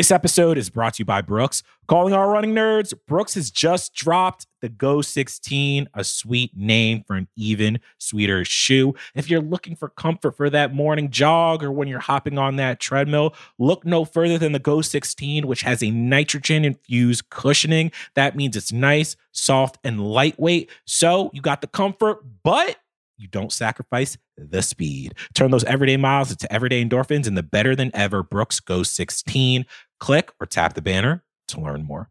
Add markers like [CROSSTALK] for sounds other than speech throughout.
This episode is brought to you by Brooks. Calling all running nerds, Brooks has just dropped the Go 16, a sweet name for an even sweeter shoe. If you're looking for comfort for that morning jog or when you're hopping on that treadmill, look no further than the Go 16, which has a nitrogen infused cushioning. That means it's nice, soft, and lightweight. So you got the comfort, but you don't sacrifice the speed. Turn those everyday miles into everyday endorphins in the better than ever Brooks Go 16. Click or tap the banner to learn more.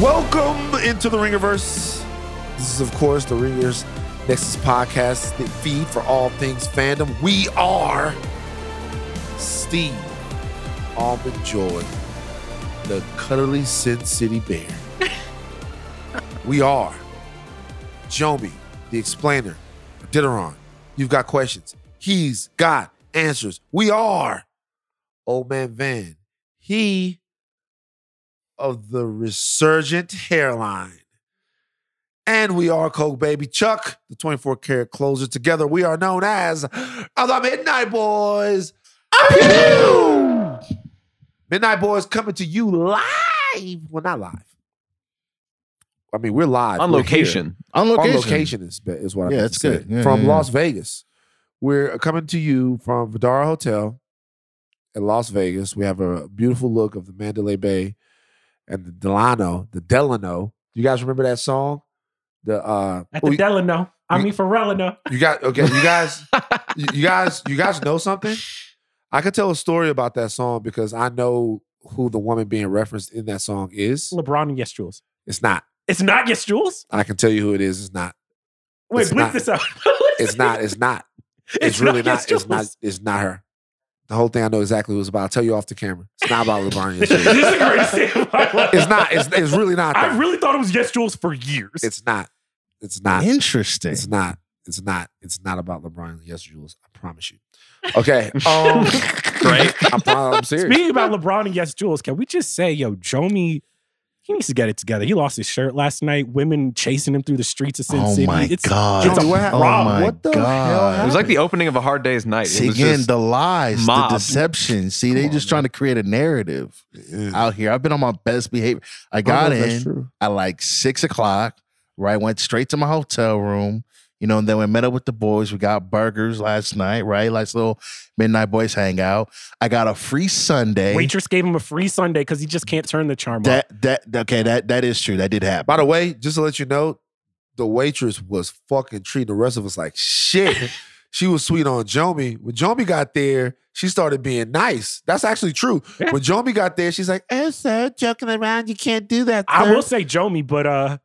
Welcome into the Ringerverse. This is, of course, the Ringers Nexus podcast, the feed for all things fandom. We are Steve Almond Joy, the cuddly Sin City Bear. [LAUGHS] we are Jomi, the explainer, Dideron. You've got questions. He's got answers. We are Old Man Van. He of the resurgent hairline. And we are Coke Baby Chuck, the 24 karat closer. Together, we are known as the Midnight Boys. Pew! Midnight Boys coming to you live. Well, not live. I mean, we're live. On We're location. On location. On location is, is what I Yeah, it's good. Yeah, from yeah. Las Vegas. We're coming to you from Vdara Hotel in Las Vegas. We have a beautiful look of the Mandalay Bay and the Delano, the Delano. You guys remember that song? The uh At oh, the Delano, I mean Pharrellino. you got okay, you guys [LAUGHS] you, guys you guys know something? I could tell a story about that song because I know who the woman being referenced in that song is. LeBron and Yes Jules. It's not. It's not Yes Jules. I can tell you who it is. It's not. Wait, It's bleep not. this out. [LAUGHS] It's not. It's not. It's, It's really not not. Yes It's not. It's not her. The whole thing I know exactly what it's about. I'll tell you off the camera. It's not about LeBron. [LAUGHS] James. this is the greatest thing of my life. It's not. It's, it's really not. I really thought it was Yes Jules for years. It's not. It's not. Interesting. It's not. It's not. It's not about LeBron. and Yes, Jules. I promise you. Okay. [LAUGHS] Um, Great. I'm, I'm serious. Speaking about LeBron and Yes Jules, can we just say, yo, Jomi, he needs to get it together. He lost his shirt last night. Women chasing him through the streets of Sin oh City. my it's, god. It's a what happened? oh problem. my What the hell god. It was like the opening of a hard day's night. It See, was again, just the lies, mob. the deception. See, they Come on, just trying to create a narrative Yeah. out here. I've been on my best behavior. I oh, I got don't know if that's in at like six o'clock, right? Went straight to my hotel room. You know, and then we met up with the boys. We got burgers last night, right? Like little midnight boys hangout. I got a free sundae. Waitress gave him a free sundae because he just can't turn the charm off. that that okay, that that is true. That did happen. By the way, just to let you know, the waitress was fucking treating the rest of us like shit. [LAUGHS] she was sweet on Jomi. When Jomi got there, she started being nice. That's actually true. Yeah. When Jomi got there, she's like, "Oh, sir, joking around. You can't do that." I will say Jomi, but uh,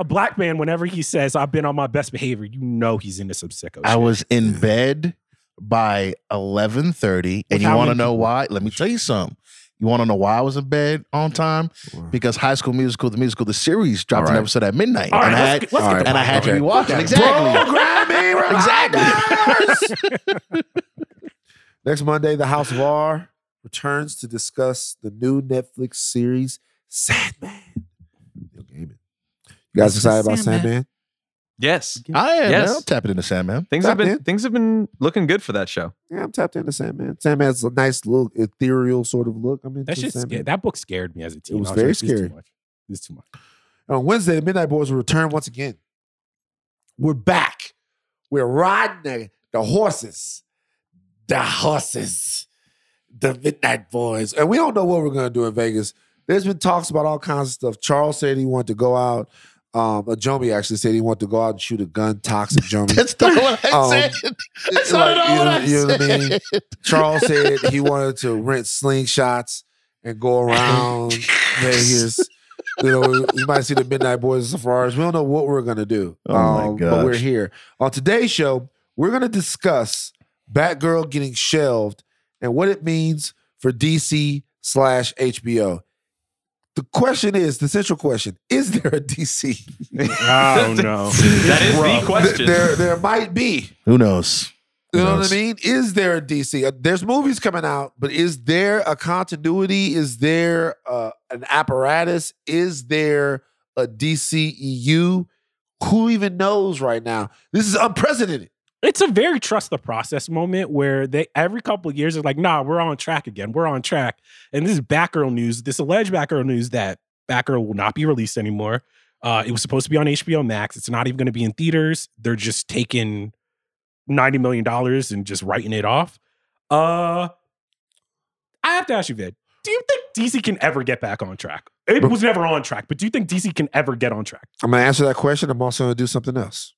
a black man, whenever he says I've been on my best behavior, you know he's into some sicko I shit. was in bed by eleven thirty, and With you how want to many know people? why? Let me tell you something. You want to know why I was in bed on time? Because High School Musical, the musical, the series dropped All an right. episode at midnight, All right, and, I let's had, get- let's get right, the and I had to be Okay. watching. Exactly. [LAUGHS] Programming reminders. [LAUGHS] Next Monday, the House of R returns to discuss the new Netflix series Sandman. Neil You guys Mr. excited about Sandman. Sandman? Yes. I am. Yes. Man. I'm tapping into Sandman. Things Tapped have been in. things have been looking good for that show. Yeah, I'm tapped into Sandman. Sandman's a nice little ethereal sort of look. I'm into That shit Sandman. scared. That book scared me as a teen. It was I very like, this is too scary. much. This is too much. On Wednesday, the Midnight Boys will return once again. We're back. We're riding the, the horses. The horses. The Midnight Boys. And we don't know what we're going to do in Vegas. There's been talks about all kinds of stuff. Charles said he wanted to go out. Um, uh, Jomi actually said he wanted to go out and shoot a gun. Toxic [LAUGHS] Jomi. That's not what I Um, said. That's like, all you know- what I you know what I mean? Charles said he wanted to rent slingshots and go around [LAUGHS] Vegas. You know, you might see the Midnight Boys and Safaris. We don't know what we're gonna do. Um, Oh my But we're here. On today's show, we're gonna discuss Batgirl getting shelved and what it means for DC slash HBO. The question is, the central question, is there a DC? Oh [LAUGHS] no. That is the question. There, there might be. Who knows? Who You know knows? what I mean? Is there a DC? Uh, There's movies coming out, but is there a continuity? Is there uh, an apparatus? Is there a DCEU? Who even knows right now? This is unprecedented. It's a very trust the process moment where they every couple years are like, nah, we're on track again. We're on track. And this is Batgirl news, this alleged Batgirl news that Batgirl will not be released anymore. Uh, it was supposed to be on HBO Max. It's not even going to be in theaters. They're just taking ninety million dollars and just writing it off. Uh, I have to ask you, Vid. Do you think DC can ever get back on track? It was never on track, but do you think DC can ever get on track? I'm going to answer that question. I'm also going to do something else.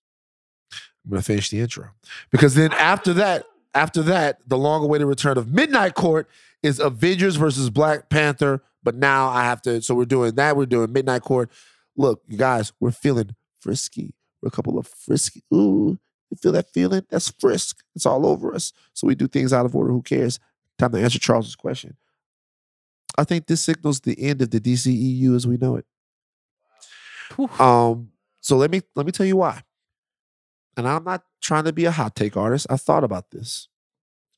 I'm to finish the intro because then after that, after that, the long-awaited return of Midnight Court is Avengers versus Black Panther. But now I have to. So we're doing that. We're doing Midnight Court. Look, you guys, we're feeling frisky. We're a couple of frisky. Ooh, you feel that feeling? That's frisk. It's all over us. So we do things out of order. Who cares? Time to answer Charles's question. I think this signals the end of the DCEU as we know it. Um, so let me let me tell you why. And I'm not trying to be a hot take artist. I thought about this.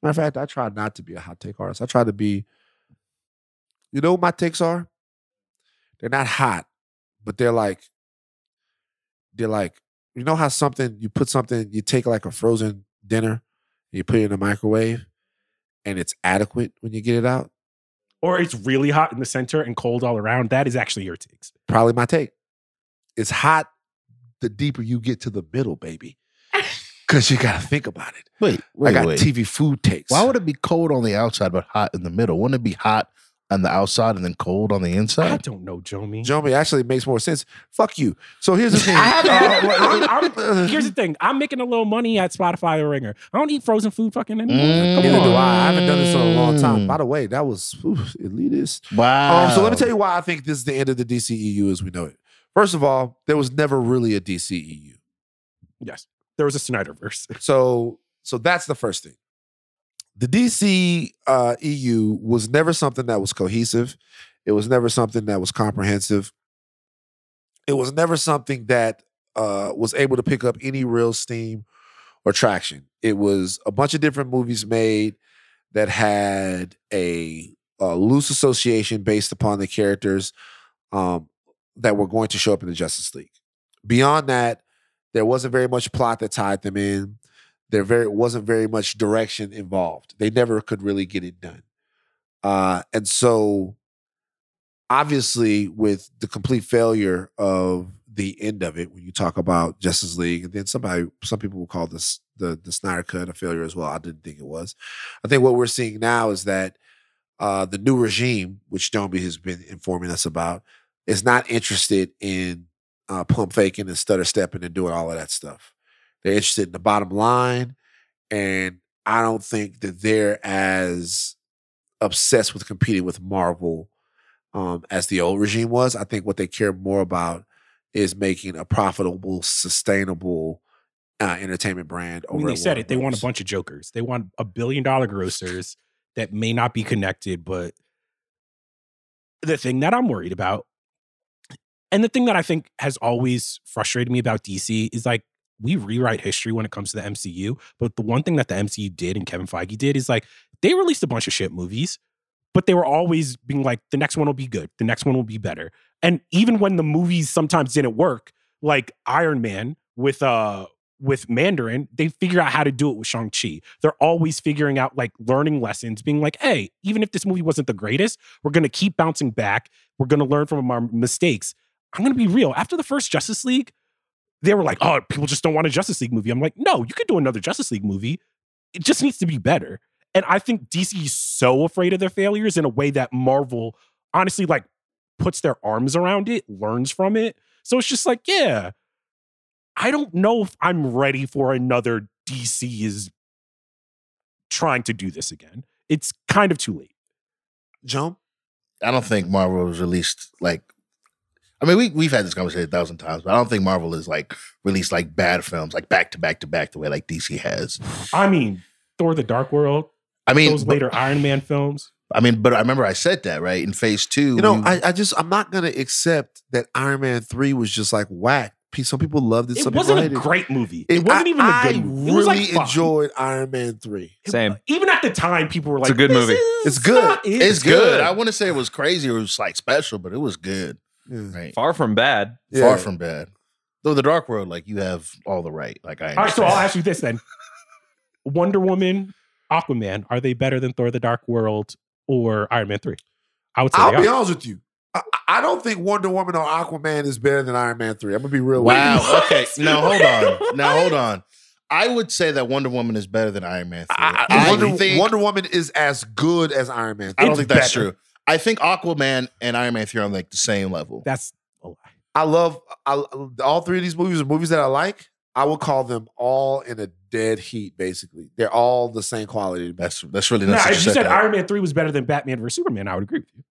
Matter of fact, I try not to be a hot take artist. I try to be. You know what my takes are? They're not hot, but they're like. They're like you know how something you put something you take like a frozen dinner and you put it in the microwave, and it's adequate when you get it out. Or it's really hot in the center and cold all around. That is actually your takes. Probably my take. It's hot the deeper you get to the middle, baby. Cause you gotta think about it. Wait, I got wait. TV food takes. Why would it be cold on the outside but hot in the middle? Wouldn't it be hot on the outside and then cold on the inside? I don't know, Jomi. Jomi actually makes more sense. Fuck you. So here's the [LAUGHS] thing. I have, Uh, I'm- I'm- [LAUGHS] here's the thing. I'm making a little money at Spotify or Ringer. I don't eat frozen food fucking anymore. Mm. Come Neither do on. I. I haven't done this in a long time. Mm. By the way, that was oof, elitist. Wow. Um, so let me tell you why I think this is the end of the DCEU as we know it. First of all, there was never really a DCEU. Yes. There was a Snyderverse. [LAUGHS] So so that's the first thing. The DC uh, EU was never something that was cohesive. It was never something that was comprehensive. It was never something that uh, was able to pick up any real steam or traction. It was a bunch of different movies made that had a, a loose association based upon the characters um, that were going to show up in the Justice League. Beyond that, there wasn't very much plot that tied them in. There very wasn't very much direction involved. They never could really get it done. Uh, and so, obviously, with the complete failure of the end of it, when you talk about Justice League, and then somebody, some people will call this the the Snyder Cut a failure as well. I didn't think it was. I think what we're seeing now is that uh, the new regime, which Dombey has been informing us about, is not interested in uh, pump faking and stutter stepping and doing all of that stuff. They're interested in the bottom line, and I don't think that they're as obsessed with competing with Marvel um, as the old regime was. I think what they care more about is making a profitable, sustainable uh, entertainment brand. I mean, they said it. They want a bunch of jokers. They want a billion dollar grossers that may not be connected, but the thing that I'm worried about, and the thing that I think has always frustrated me about DC is like we rewrite history when it comes to the MCU. But the one thing that the MCU did and Kevin Feige did is like they released a bunch of shit movies, but they were always being like, the next one will be good, the next one will be better. And even when the movies sometimes didn't work, like Iron Man, with uh with Mandarin, they figure out how to do it with Shang-Chi. They're always figuring out like learning lessons, being like, hey, even if this movie wasn't the greatest, we're gonna keep bouncing back. We're gonna learn from our mistakes. I'm gonna be real. After the first Justice League, they were like, oh, people just don't want a Justice League movie. I'm like, no, you could do another Justice League movie. It just needs to be better. And I think DC is so afraid of their failures in a way that Marvel honestly like puts their arms around it, learns from it. So it's just like, yeah, I don't know if I'm ready for another DC is trying to do this again. It's kind of too late. Joan? I don't think Marvel has released like. I mean, we we've had this conversation a thousand times, but I don't think Marvel is like released like bad films like back to back to back the way like DC has. I mean, Thor: The Dark World. I mean, those but- later Iron Man films. I mean, but I remember I said that right in Phase Two. You know, we- I, I just I'm not gonna accept that Iron Man three was just like whack. Some people loved it. It Some wasn't people a hated great movie. It, wasn't I- even a I good movie. It was really like enjoyed Iron Man three. Same. Even at the time, people were like, It's a good "This movie. is It's good. not it." it's good. good. I wouldn't say it was crazy or it was like special, but it was good. Yeah. Right, Far from bad. far from bad. Though the Dark World, like you have all the right. Like I. All right, so I'll ask you this then: [LAUGHS] Wonder Woman, Aquaman, are they better than Thor: The Dark World or Iron Man three? I would say I'll they be are. honest with you. I, I don't think Wonder Woman or Aquaman is better than Iron Man three. I'm gonna be real. with you. Wow. Okay. [LAUGHS] Now hold on. Now hold [LAUGHS] on. I would say that Wonder Woman is better than Iron Man 3. I, I I- Wonder, think, Wonder Woman is as good as Iron Man. 3. I don't think that's better. true. I think Aquaman and Iron Man 3 are on like the same level. That's a lie. I love I, all three of these movies are movies that I like. I would call them all in a dead heat. Basically, they're all the same quality. That's that's really Now, nice. that if you said that. Iron Man three was better than Batman vs Superman, I would agree with you.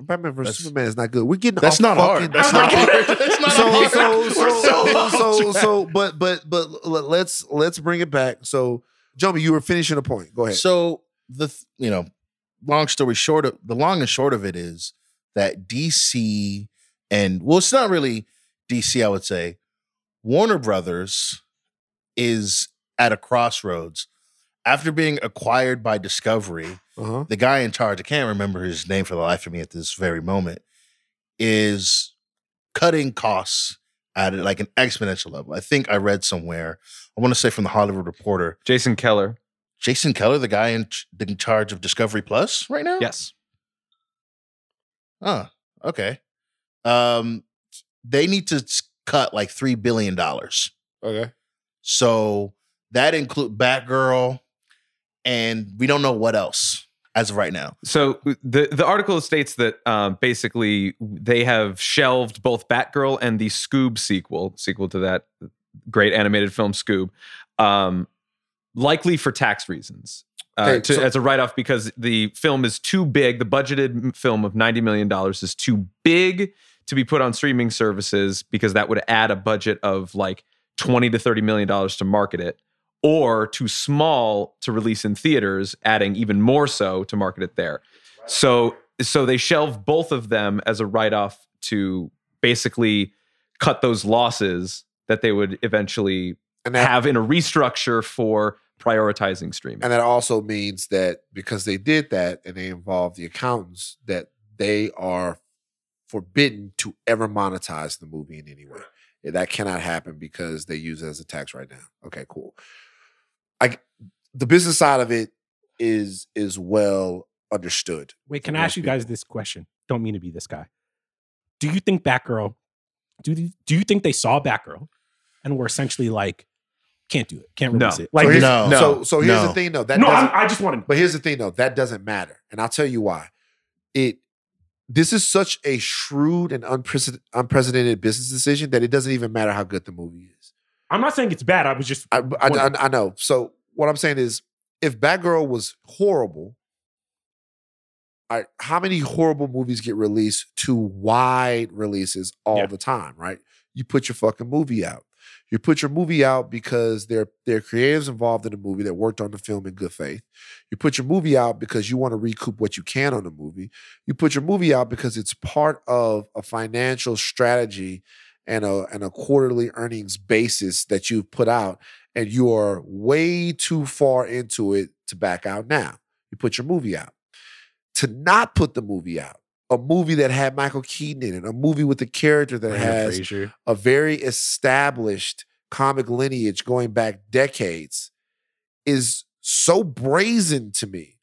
Batman vs Superman is not good. We're getting That's off not hard. That's not hard. That's not so, hard. so, We're so, so so, so, but, but, but let's let's bring it back. So, Jomi, you were finishing a point. Go ahead. So the th- you know, long story short of the long and short of it is that DC and well, it's not really DC. I would say Warner Brothers is at a crossroads after being acquired by Discovery. Uh-huh. The guy in charge, I can't remember his name for the life of me at this very moment, is cutting costs at like an exponential level. I think I read somewhere. I want to say from the Hollywood Reporter Jason Kilar. Jason Kilar, the guy in, ch- in charge of Discovery Plus right now? Yes. Oh, okay. Um, they need to cut like $3 billion. Okay. So that include Batgirl, and we don't know what else as of right now. So the the article states that um, basically they have shelved both Batgirl and the Scoob sequel, sequel to that great animated film Scoob, um, likely for tax reasons. Uh, Okay, to, so- as a write off because the film is too big. The budgeted film of ninety million dollars is too big to be put on streaming services because that would add a budget of like twenty to thirty million dollars to market it, or too small to release in theaters, adding even more so to market it there. So so they shelve both of them as a write off to basically cut those losses that they would eventually that have in a restructure for prioritizing streaming. and that also means that because they did that and they involved the accountants, that they are forbidden to ever monetize the movie in any way. That cannot happen because they use it as a tax right now. Okay, cool. I the business side of it is is well understood. Wait, can for I most ask you guys this question? Don't mean to be this guy. Do you think Batgirl? Do you, do you think they saw Batgirl and were essentially like, can't do it, can't No. release it? Like, so here's, no, so so here's no. the thing though. That no, doesn't, I'm, I just want to. But here's the thing, though. That doesn't matter, and I'll tell you why. It this is such a shrewd and unprecedented, unprecedented business decision that it doesn't even matter how good the movie is. I'm not saying it's bad. I was just. I, I. I, I know. So what I'm saying is, if Batgirl was horrible, I, how many horrible movies get released to wide releases all Yeah. the time? Right? You put your fucking movie out. You put your movie out because there there are creatives involved in the movie that worked on the film in good faith. You put your movie out because you want to recoup what you can on the movie. You put your movie out because it's part of a financial strategy and a and a quarterly earnings basis that you've put out, and you are way too far into it to back out now. You put your movie out. To not put the movie out, a movie that had Michael Keaton in it, a movie with a character that Brendan has Fraser. a very established comic lineage going back decades is so brazen to me.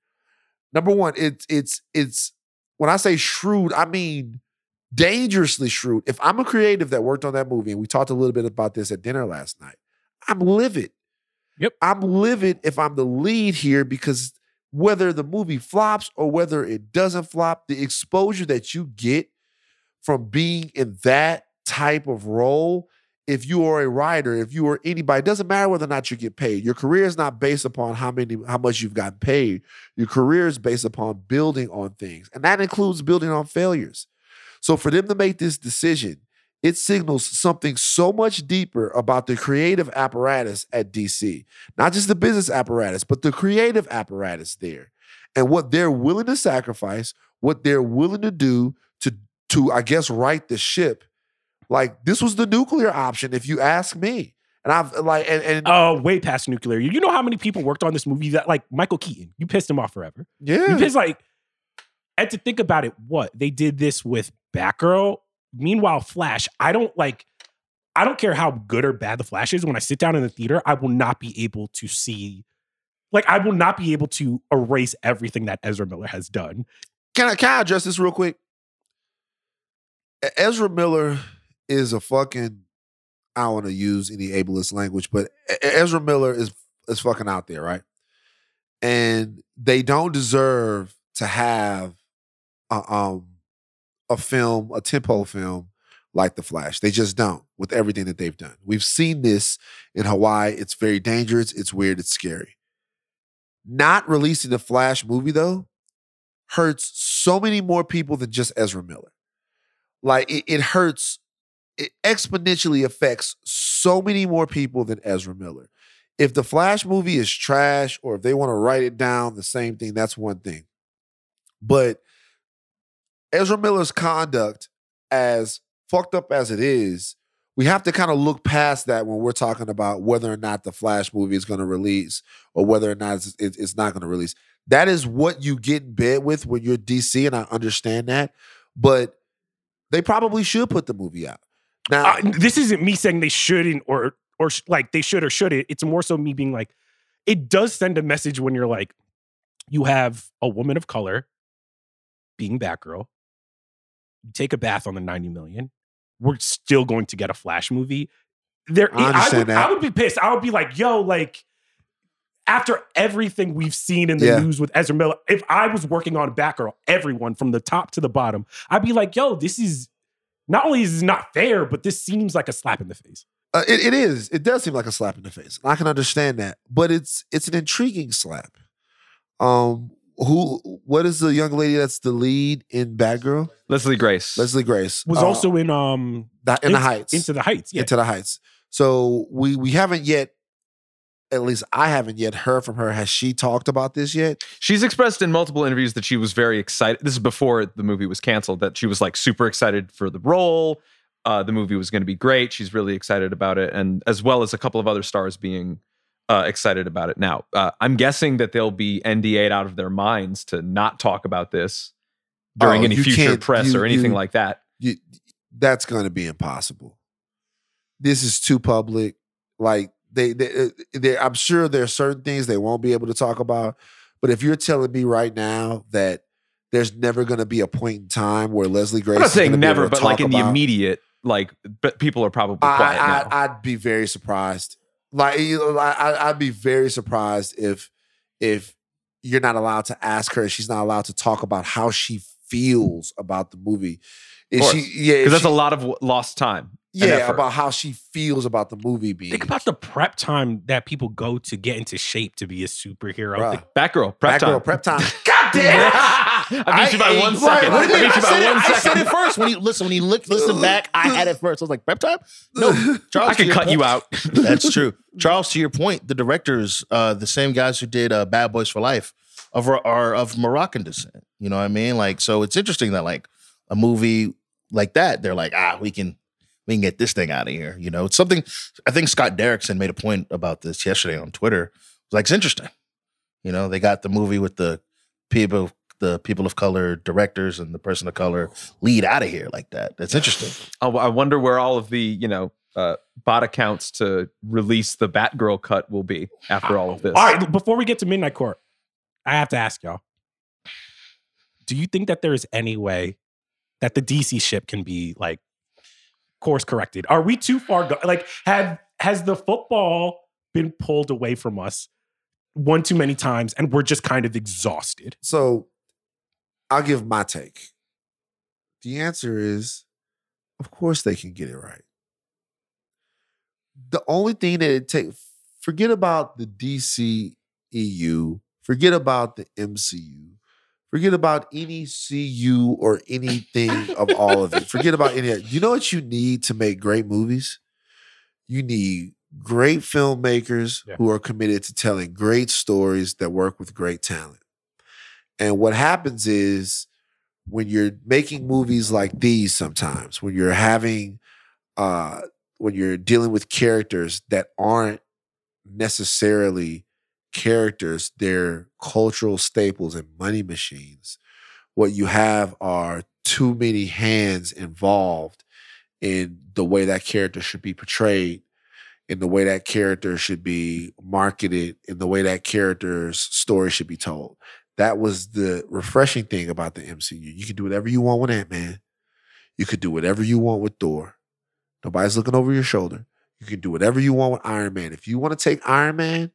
Number one, it's it's it's when I say shrewd, I mean dangerously shrewd. If I'm a creative that worked on that movie, and we talked a little bit about this at dinner last night, I'm livid. Yep. I'm livid if I'm the lead here because whether the movie flops or whether it doesn't flop, the exposure that you get from being in that type of role, if you are a writer, if you are anybody, it doesn't matter whether or not you get paid. Your career is not based upon how many, how much you've gotten paid. Your career is based upon building on things, and that includes building on failures. So for them to make this decision, it signals something so much deeper about the creative apparatus at DC. Not just the business apparatus, but the creative apparatus there. And what they're willing to sacrifice, what they're willing to do to, to I guess, right the ship. Like this was the nuclear option, if you ask me. And I've like and, and Oh, way past nuclear. You know how many people worked on this movie that like Michael Keaton? You pissed him off forever. yeah. You pissed like, and to think about it, what they did this with Batgirl. Meanwhile, Flash, I don't like. I don't care how good or bad the Flash is. When I sit down in the theater, I will not be able to see. Like, I will not be able to erase everything that Ezra Miller has done. Can I can I address this real quick? Ezra Miller is a fucking I don't want to use any ableist language, but Ezra Miller is is fucking out there, right? And they don't deserve to have a, um a film, a tempo film like The Flash. They just don't with everything that they've done. We've seen this in Hawaii. It's very dangerous. It's weird. It's scary. Not releasing the Flash movie though hurts so many more people than just Ezra Miller. Like it, it hurts, it exponentially affects so many more people than Ezra Miller. If the Flash movie is trash or if they want to write it down, the same thing, that's one thing. But Ezra Miller's conduct, as fucked up as it is, we have to kind of look past that when we're talking about whether or not the Flash movie is going to release or whether or not it's, it's not going to release. That is what you get in bed with when you're DC, and I understand that. But they probably should put the movie out. Now, Uh, this isn't me saying they shouldn't or or sh- like they should or shouldn't. It's more so me being like, it does send a message when you're like, you have a woman of color being Batgirl. Take a bath on the 90 million. We're still going to get a Flash movie. There, I understand would. I would be pissed. I would be like, yo, like, after everything we've seen in the Yeah. news with Ezra Miller, if I was working on Batgirl, everyone from the top to the bottom, I'd be like, yo, this is not only is this not fair, but this seems like a slap in the face. Uh, it, it is. It does seem like a slap in the face. I can understand that, but it's it's an intriguing slap. Um, who? What is the young lady that's the lead in Batgirl? Leslie Grace. Leslie Grace Was Uh, also in um the- in the Heights. Into the Heights. Yeah. Into the Heights. So we we haven't yet. At least I haven't yet heard from her. Has she talked about this yet? She's expressed in multiple interviews that she was very excited. This is before the movie was canceled. That she was like super excited for the role. Uh, the movie was going to be great. She's really excited about it, and as well as a couple of other stars being uh, excited about it. Now, uh, I'm guessing that they'll be NDA'd out of their minds to not talk about this during Oh, any future press you- or anything you- like that. You, that's going to be impossible. This is too public. Like they, they, they, I'm sure there are certain things they won't be able to talk about. But if you're telling me right now that there's never going to be a point in time where Leslie Grace, I'm not saying be able never, to but like in the immediate, like, but people are probably quiet I, now. I, I'd be very surprised. Like I, I'd be very surprised if if you're not allowed to ask her. She's not allowed to talk about how she feels about the movie. Is she? Yeah, Because that's she- a lot of lost time. And yeah effort. about how she feels about the movie being. Think about the prep time that people go to get into shape to be a superhero. Bruh. Think- Batgirl, prep Batgirl time. prep time. [LAUGHS] God damn! [LAUGHS] I beat you by one Right, second. what do you I beat you I said by it- one I said it first. When you listen, when you look, listen back, I had it first. I was like, prep time? No, [LAUGHS] Charles. I to can your cut you out. That's true. Charles, to your point, the directors, uh, the same guys who did uh, Bad Boys for Life, of are of Moroccan descent. You know what I mean? Like, so it's interesting that like a movie like that, they're like, ah, we can we can get this thing out of here. You know, it's something. I think Scott Derrickson made a point about this yesterday on Twitter. It was like, it's interesting. You know, they got the movie with the people, the people of color directors and the person of color lead out of here like that. That's interesting. I I wonder where all of the, you know, uh, bot accounts to release the Batgirl cut will be after all of this. All right, before we get to Midnight Court, I have to ask y'all: Do you think that there is any way that the DC ship can be like course corrected? Are we too far? Go- like, have has the football been pulled away from us one too many times, and we're just kind of exhausted? So I'll give my take. The answer is, of course, they can get it right. The only thing that it takes, forget about the DC EU, forget about the MCU, forget about any CU or anything of all of it. [LAUGHS] Forget about any. You know what you need to make great movies? You need great filmmakers Yeah. who are committed to telling great stories that work with great talent. And what happens is when you're making movies like these sometimes, when you're having uh when you're dealing with characters that aren't necessarily characters, they're cultural staples and money machines. What you have are too many hands involved in the way that character should be portrayed, in the way that character should be marketed, in the way that character's story should be told. That was the refreshing thing about the MCU. You can do whatever you want with Ant Man. You could do whatever you want with Thor. Nobody's looking over your shoulder. You can do whatever you want with Iron Man. If you want to take Iron Man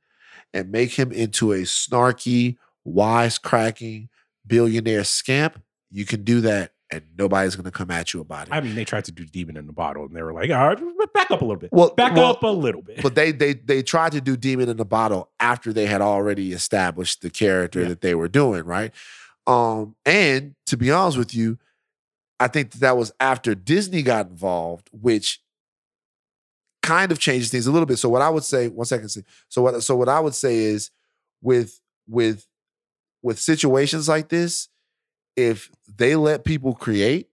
and make him into a snarky, wisecracking billionaire scamp, you can do that, and nobody's going to come at you about it. I mean, they tried to do Demon in the Bottle, and they were like, "All right, back up a little bit. Well- back well, up a little bit." but they they they tried to do demon in the bottle after they had already established the character Yeah. that they were doing right um and to be honest with you i think that, that was after disney got involved which kind of changes things a little bit so what i would say one second so what so what i would say is with with with situations like this if they let people create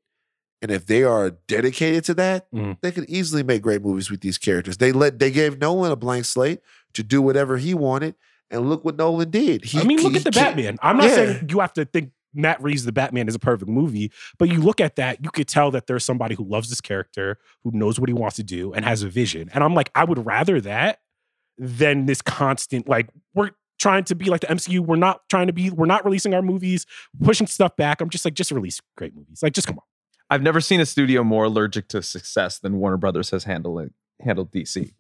and if they are dedicated to that, Mhm. they could easily make great movies with these characters. They let they gave Nolan a blank slate to do whatever he wanted, and look what Nolan did. He, I mean, look he at the Batman. I'm not Yeah. saying you have to think Matt Reeves the Batman is a perfect movie, but you look at that, you could tell that there's somebody who loves this character, who knows what he wants to do, and has a vision. And I'm like, I would rather that than this constant like we're trying to be like the MCU. We're not trying to be. We're not releasing our movies, pushing stuff back. I'm just like, just release great movies. Like, just come on. I've never seen a studio more allergic to success than Warner Brothers has handled handled DC.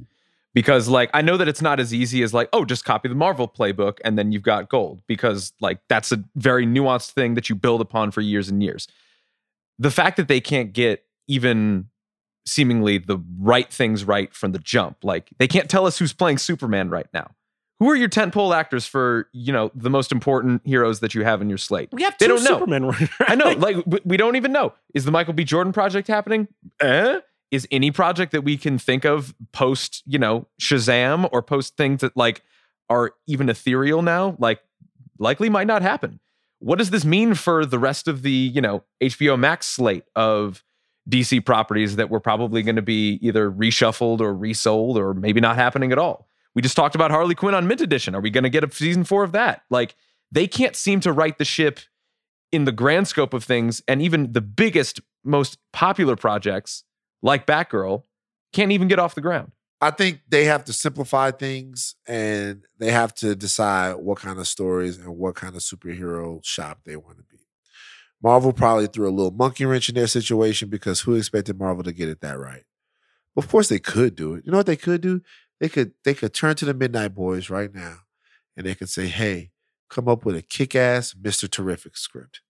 Because like I know that it's not as easy as like, oh, just copy the Marvel playbook and then you've got gold. Because like that's a very nuanced thing that you build upon for years and years. The fact that they can't get even seemingly the right things right from the jump. Like they can't tell us who's playing Superman right now. Who are your tentpole actors for, you know, the most important heroes that you have in your slate? We have They two don't know. [LAUGHS] Right? I know, like we don't even know. Is the Michael B. Jordan project happening? Eh? Is any project that we can think of post, you know, Shazam or post things that like are even ethereal now? Like, likely might not happen. What does this mean for the rest of the, you know, HBO Max slate of DC properties that were probably going to be either reshuffled or resold or maybe not happening at all? We just talked about Harley Quinn on Mint Edition. Are we going to get a season four of that? Like, they can't seem to right the ship in the grand scope of things, and even the biggest, most popular projects like Batgirl can't even get off the ground. I think they have to simplify things and they have to decide what kind of stories and what kind of superhero shop they want to be. Marvel probably threw a little monkey wrench in their situation because who expected Marvel to get it that right? Of course they could do it. You know what they could do? They could they could turn to the Midnight Boys right now and they could say, "Hey, come up with a kick-ass Mr. Terrific script."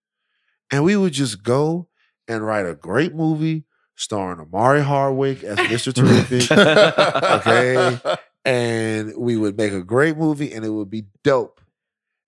And we would just go and write a great movie starring Omari Hardwick as Mr. Terrific [LAUGHS] okay? and we would make a great movie and it would be dope.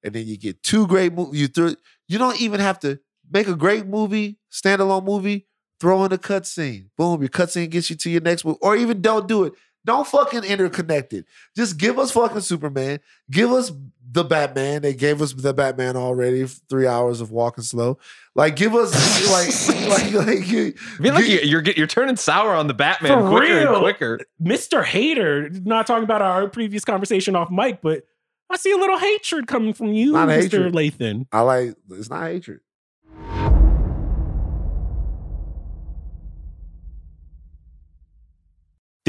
And then you get two great movies. You throw, you don't even have to make a great movie, standalone movie, throw in a cutscene. Boom, your cutscene gets you to your next movie. Or even don't do it. Don't fucking interconnect it. Just give us fucking Superman. Give us the Batman. They gave us the Batman already. Three hours of walking slow. Like give us like [LAUGHS] like like. you- I feel like you- you- you're get- you're turning sour on the Batman For quicker real? and quicker. Mr. Hater, not talking about our previous conversation off mic, but I see a little hatred coming from you, Not Mr. Lathan. I like it's not hatred.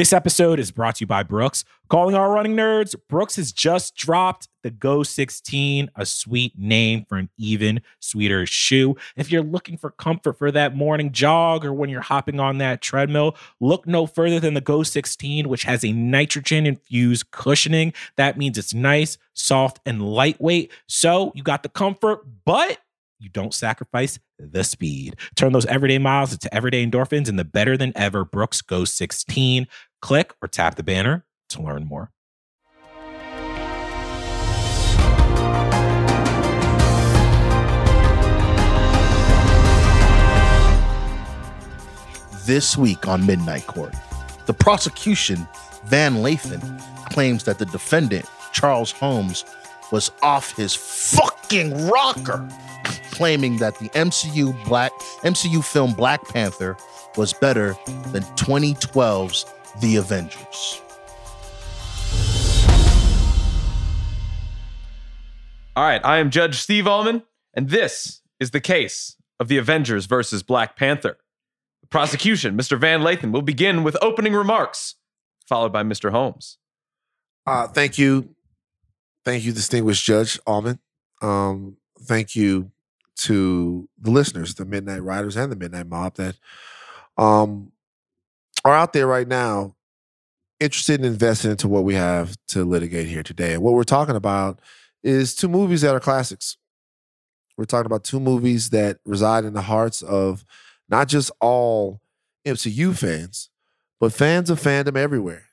This episode is brought to you by Brooks. Calling all running nerds, Brooks has just dropped the Go 16, a sweet name for an even sweeter shoe. If you're looking for comfort for that morning jog or when you're hopping on that treadmill, look no further than the Go 16, which has a nitrogen infused cushioning. That means it's nice, soft, and lightweight. So you got the comfort, but you don't sacrifice the speed. Turn those everyday miles into everyday endorphins in the better than ever Brooks Go 16. Click or tap the banner to learn more. This week on Midnight Court, the prosecution, Van Lathan, claims that the defendant, Charles Holmes, was off his fucking rocker, claiming that the MCU Black MCU film Black Panther was better than 2012's The Avengers. All right, I am Judge Steve Ahlman, and this is the case of the Avengers versus Black Panther. The prosecution, Mr. Van Lathan, will begin with opening remarks, followed by Mr. Holmes. Uh, thank you. Thank you, distinguished Judge Ahlman. Um, thank you to the listeners, the Midnight Riders and the Midnight Mob that um, are out there right now interested in investing into what we have to litigate here today. And what we're talking about is two movies that are classics. We're talking about two movies that reside in the hearts of not just all MCU fans, but fans of fandom everywhere.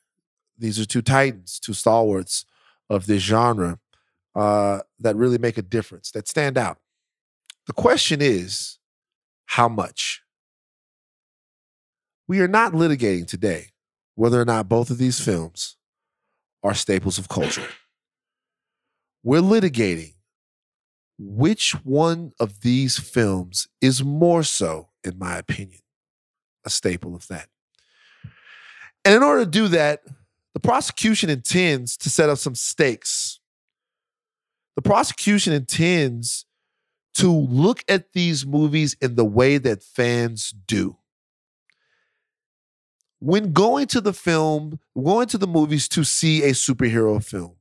These are two titans, two stalwarts of this genre uh, that really make a difference, that stand out. The question is, how much? We are not litigating today whether or not both of these films are staples of culture. We're litigating which one of these films is more so, in my opinion, a staple of that. And in order to do that, the prosecution intends to set up some stakes. The prosecution intends to look at these movies in the way that fans do. When going to the film, going to the movies to see a superhero film,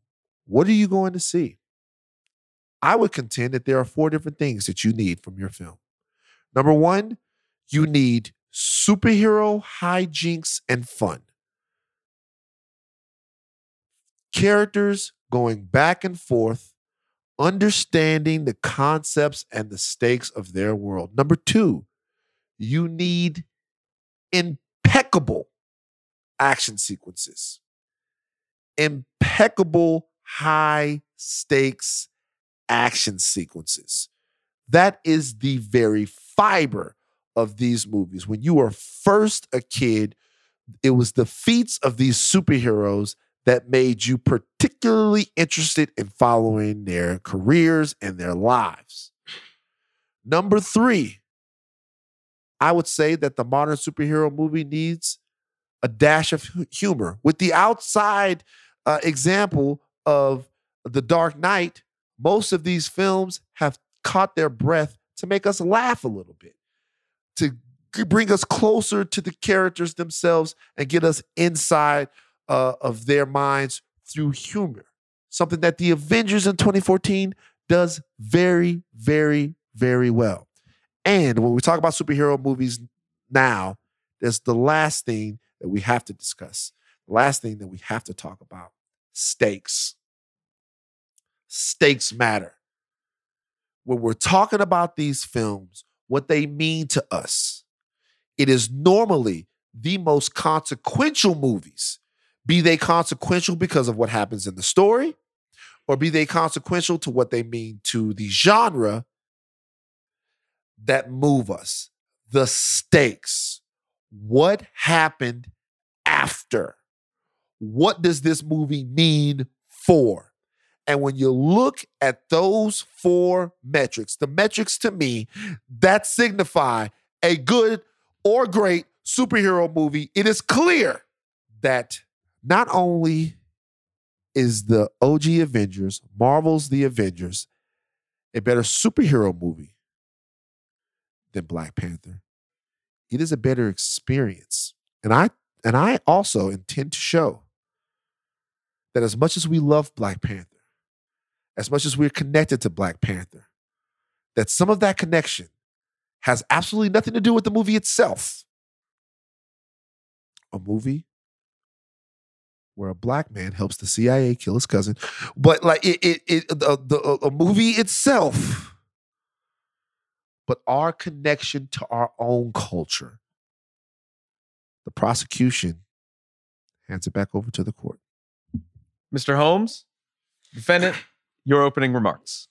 what are you going to see? I would contend that there are four different things that you need from your film. Number one, you need superhero hijinks and fun. Characters going back and forth, understanding the concepts and the stakes of their world. Number two, you need impeccable action sequences, impeccable high stakes action sequences. That is the very fiber of these movies. When you were first a kid, it was the feats of these superheroes that made you particularly interested in following their careers and their lives. Number three, I would say that the modern superhero movie needs a dash of humor. With the outside uh, example of The Dark Knight, most of these films have caught their breath to make us laugh a little bit, to bring us closer to the characters themselves and get us inside uh, of their minds through humor. Something that the Avengers in 2014 does very, very, very well. And when we talk about superhero movies now, there's the last thing that we have to discuss. The last thing that we have to talk about stakes. Stakes matter. When we're talking about these films, what they mean to us, it is normally the most consequential movies. Be they consequential because of what happens in the story, or be they consequential to what they mean to the genre that move us. The stakes. What happened after? What does this movie mean for? And when you look at those four metrics, the metrics to me that signify a good or great superhero movie, it is clear that not only is the OG Avengers, Marvel's The Avengers, a better superhero movie than Black Panther, it is a better experience. And I And I also intend to show that as much as we love Black Panther, as much as we're connected to Black Panther, that some of that connection has absolutely nothing to do with the movie itself. A movie where a black man helps the CIA kill his cousin, but like it, it, it the, the uh, a movie itself, but our connection to our own culture. The prosecution hands it back over to the court. Mr. Holmes, defendant, [CLEARS THROAT] your opening remarks.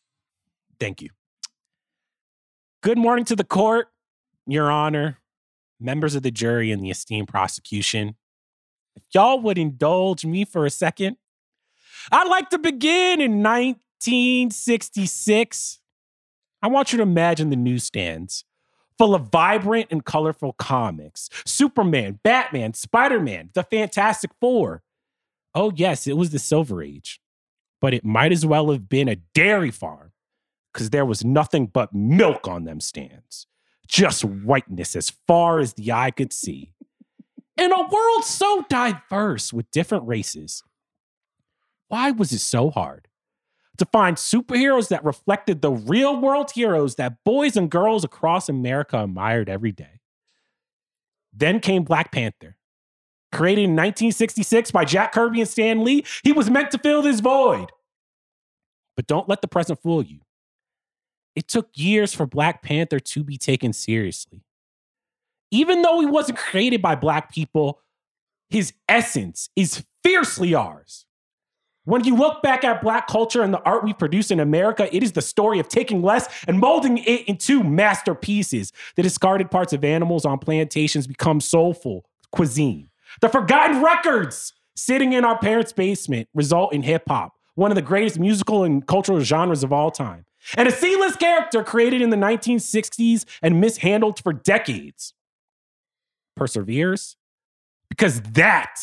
Thank you. Good morning to the court, Your Honor, members of the jury, and the esteemed prosecution. If y'all would indulge me for a second, I'd like to begin in 1966. I want you to imagine the newsstands full of vibrant and colorful comics Superman, Batman, Spider Man, the Fantastic Four. Oh, yes, it was the Silver Age, but it might as well have been a dairy farm because there was nothing but milk on them stands, just whiteness as far as the eye could see. In a world so diverse with different races, why was it so hard to find superheroes that reflected the real world heroes that boys and girls across America admired every day? Then came Black Panther. Created in 1966 by Jack Kirby and Stan Lee, he was meant to fill this void. But don't let the present fool you. It took years for Black Panther to be taken seriously even though he wasn't created by black people, his essence is fiercely ours. When you look back at black culture and the art we produce in America, it is the story of taking less and molding it into masterpieces. The discarded parts of animals on plantations become soulful cuisine. The forgotten records sitting in our parents' basement result in hip hop, one of the greatest musical and cultural genres of all time. And a C-list character created in the 1960s and mishandled for decades perseveres because that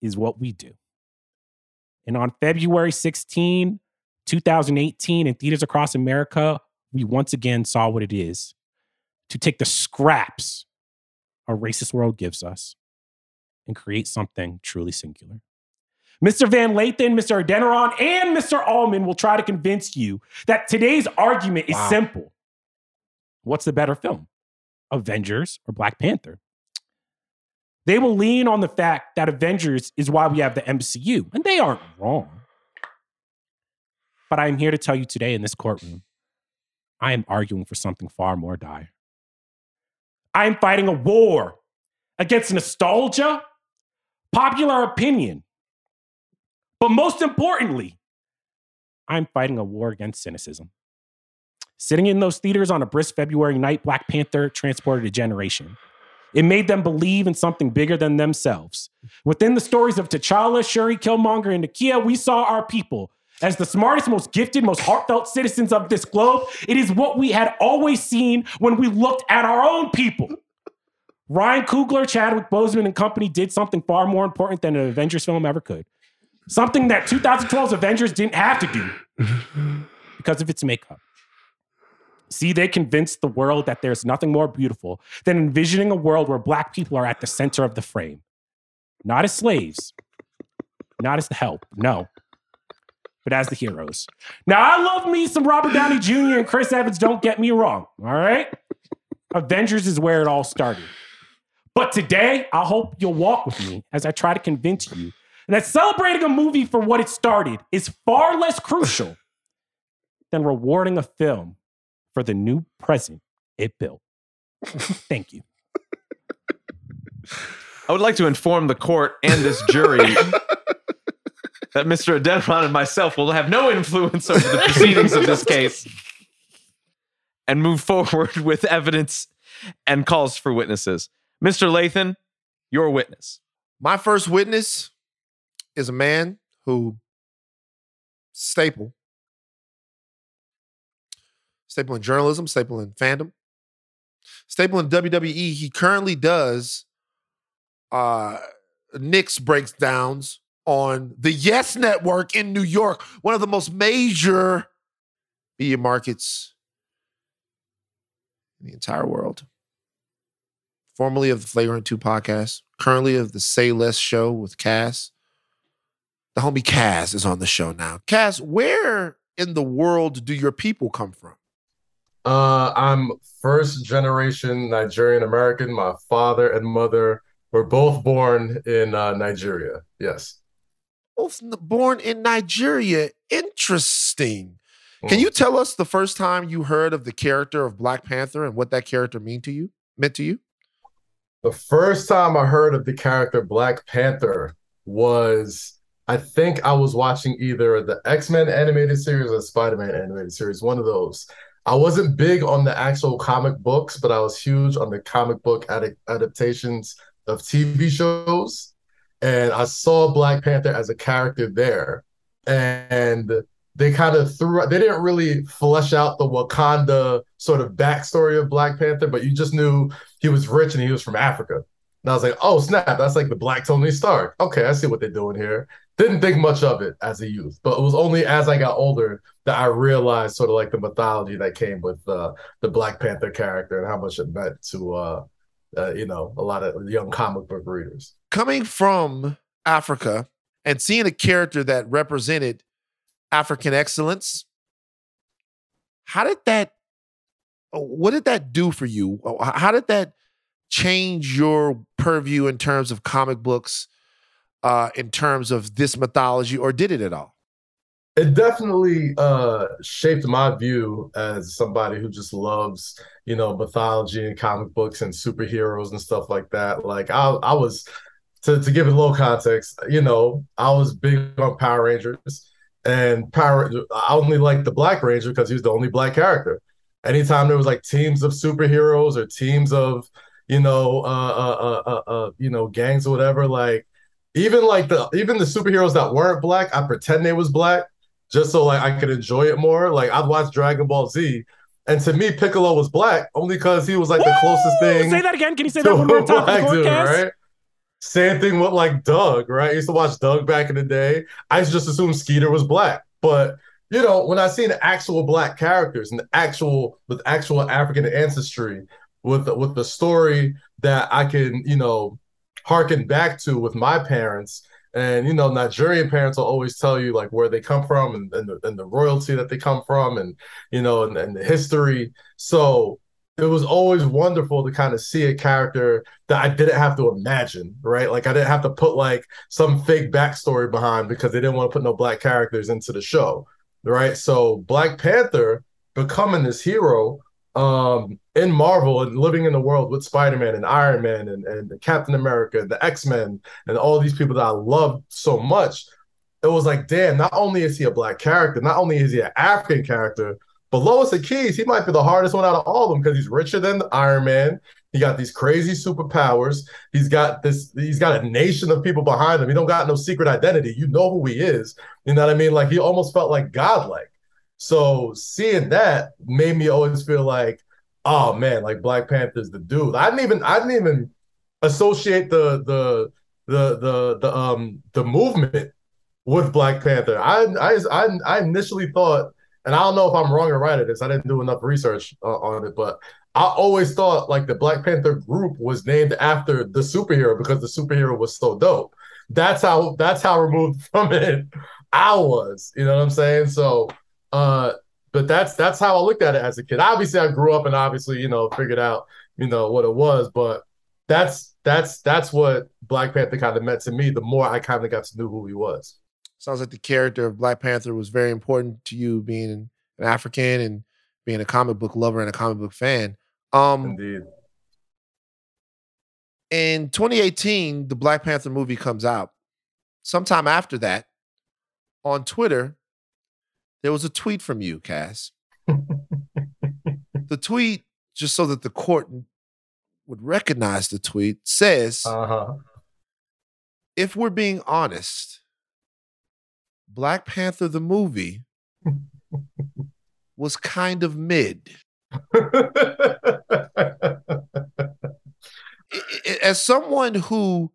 is what we do. And on February 16, 2018, in theaters across America, we once again saw what it is to take the scraps a racist world gives us and create something truly singular. Mr. Van Lathan, Mr. Adeniran, and Mr. Ahlman will try to convince you that today's argument is wow. simple. What's the better film? Avengers or Black Panther. They will lean on the fact that Avengers is why we have the MCU, and they aren't wrong. But I'm here to tell you today in this courtroom, I am arguing for something far more dire. I am fighting a war against nostalgia, popular opinion, but most importantly, I'm fighting a war against cynicism. Sitting in those theaters on a brisk February night, Black Panther transported a generation. It made them believe in something bigger than themselves. Within the stories of T'Challa, Shuri, Killmonger, and Nakia, we saw our people as the smartest, most gifted, most heartfelt citizens of this globe. It is what we had always seen when we looked at our own people. Ryan Coogler, Chadwick Boseman, and company did something far more important than an Avengers film ever could. Something that 2012's Avengers didn't have to do because of its makeup. See, they convinced the world that there's nothing more beautiful than envisioning a world where black people are at the center of the frame. Not as slaves, not as the help, no, but as the heroes. Now, I love me some Robert Downey Jr. and Chris Evans, don't get me wrong, all right? Avengers is where it all started. But today, I hope you'll walk with me as I try to convince you that celebrating a movie for what it started is far less crucial than rewarding a film for the new present it built. Thank you. I would like to inform the court and this jury [LAUGHS] that Mr. Adeniran and myself will have no influence over the proceedings of this case and move forward with evidence and calls for witnesses. Mr. Lathan, your witness. My first witness is a man who staple staple in journalism, staple in fandom, staple in WWE. He currently does uh Knicks breakdowns on the Yes Network in New York, one of the most major media markets in the entire world. Formerly of the Flagrant 2 podcast, currently of the Say Less show with Cass. The homie Cass is on the show now. Cass, where in the world do your people come from? Uh, I'm first generation Nigerian American. My father and mother were both born in uh, Nigeria. Yes. Both born in Nigeria. Interesting. Can Mm. you tell us the first time you heard of the character of Black Panther and what that character mean to you? Meant to you? The first time I heard of the character Black Panther was, I think I was watching either the X Men animated series or Spider Man animated series, one of those. I wasn't big on the actual comic books, but I was huge on the comic book ad- adaptations of TV shows. And I saw Black Panther as a character there. And they kind of threw, they didn't really flesh out the Wakanda sort of backstory of Black Panther, but you just knew he was rich and he was from Africa. And I was like, oh snap, that's like the Black Tony Stark. Okay, I see what they're doing here. Didn't think much of it as a youth, but it was only as I got older that I realized sort of like the mythology that came with uh, the Black Panther character and how much it meant to uh, uh, you know a lot of young comic book readers. Coming from Africa and seeing a character that represented African excellence, how did that, what did that do for you? How did that change your purview in terms of comic books, uh, in terms of this mythology, or did it at all? it definitely uh shaped my view as somebody who just loves you know mythology and comic books and superheroes and stuff like that like i i was to, to give it a little context you know i was big on power rangers and power i only liked the black ranger because he was the only black character anytime there was like teams of superheroes or teams of you know uh uh uh, uh, uh you know gangs or whatever like even like the even the superheroes that weren't black i pretend they was black just so like I could enjoy it more. Like I'd watch Dragon Ball Z, and to me, Piccolo was black only because he was like the closest Woo! thing. Say that again. Can you say that one more [LAUGHS] time black dude, right? Same thing with like Doug, right? I used to watch Doug back in the day. I used to just assume Skeeter was black, but you know, when I seen actual black characters and actual with actual African ancestry, with with the story that I can, you know, harken back to with my parents. And you know, Nigerian parents will always tell you like where they come from and, and, the, and the royalty that they come from, and you know, and, and the history. So it was always wonderful to kind of see a character that I didn't have to imagine, right? Like I didn't have to put like some fake backstory behind because they didn't want to put no black characters into the show, right? So Black Panther becoming this hero um in Marvel and living in the world with Spider-Man and Iron Man and, and Captain America and the X-Men and all these people that I love so much, it was like, damn, not only is he a black character, not only is he an African character, but Lois and Keys, he might be the hardest one out of all of them because he's richer than Iron Man. He got these crazy superpowers. He's got this, he's got a nation of people behind him. He don't got no secret identity. You know who he is. You know what I mean? Like he almost felt like godlike. So seeing that made me always feel like, oh man, like Black Panther's the dude. I didn't even I didn't even associate the the the the the um the movement with Black Panther. I I I, I initially thought, and I don't know if I'm wrong or right at this. I didn't do enough research uh, on it, but I always thought like the Black Panther group was named after the superhero because the superhero was so dope. That's how that's how removed [LAUGHS] from it I was. You know what I'm saying? So uh but that's that's how I looked at it as a kid. Obviously, I grew up and obviously, you know, figured out, you know, what it was. But that's that's that's what Black Panther kind of meant to me. The more I kind of got to know who he was. Sounds like the character of Black Panther was very important to you, being an African and being a comic book lover and a comic book fan. Um, Indeed. in 2018, the Black Panther movie comes out. Sometime after that, on Twitter, there was a tweet from you, Cass. [LAUGHS] the tweet, just so that the court would recognize the tweet, says Uh-huh. if we're being honest, Black Panther the movie [LAUGHS] was kind of mid. As someone who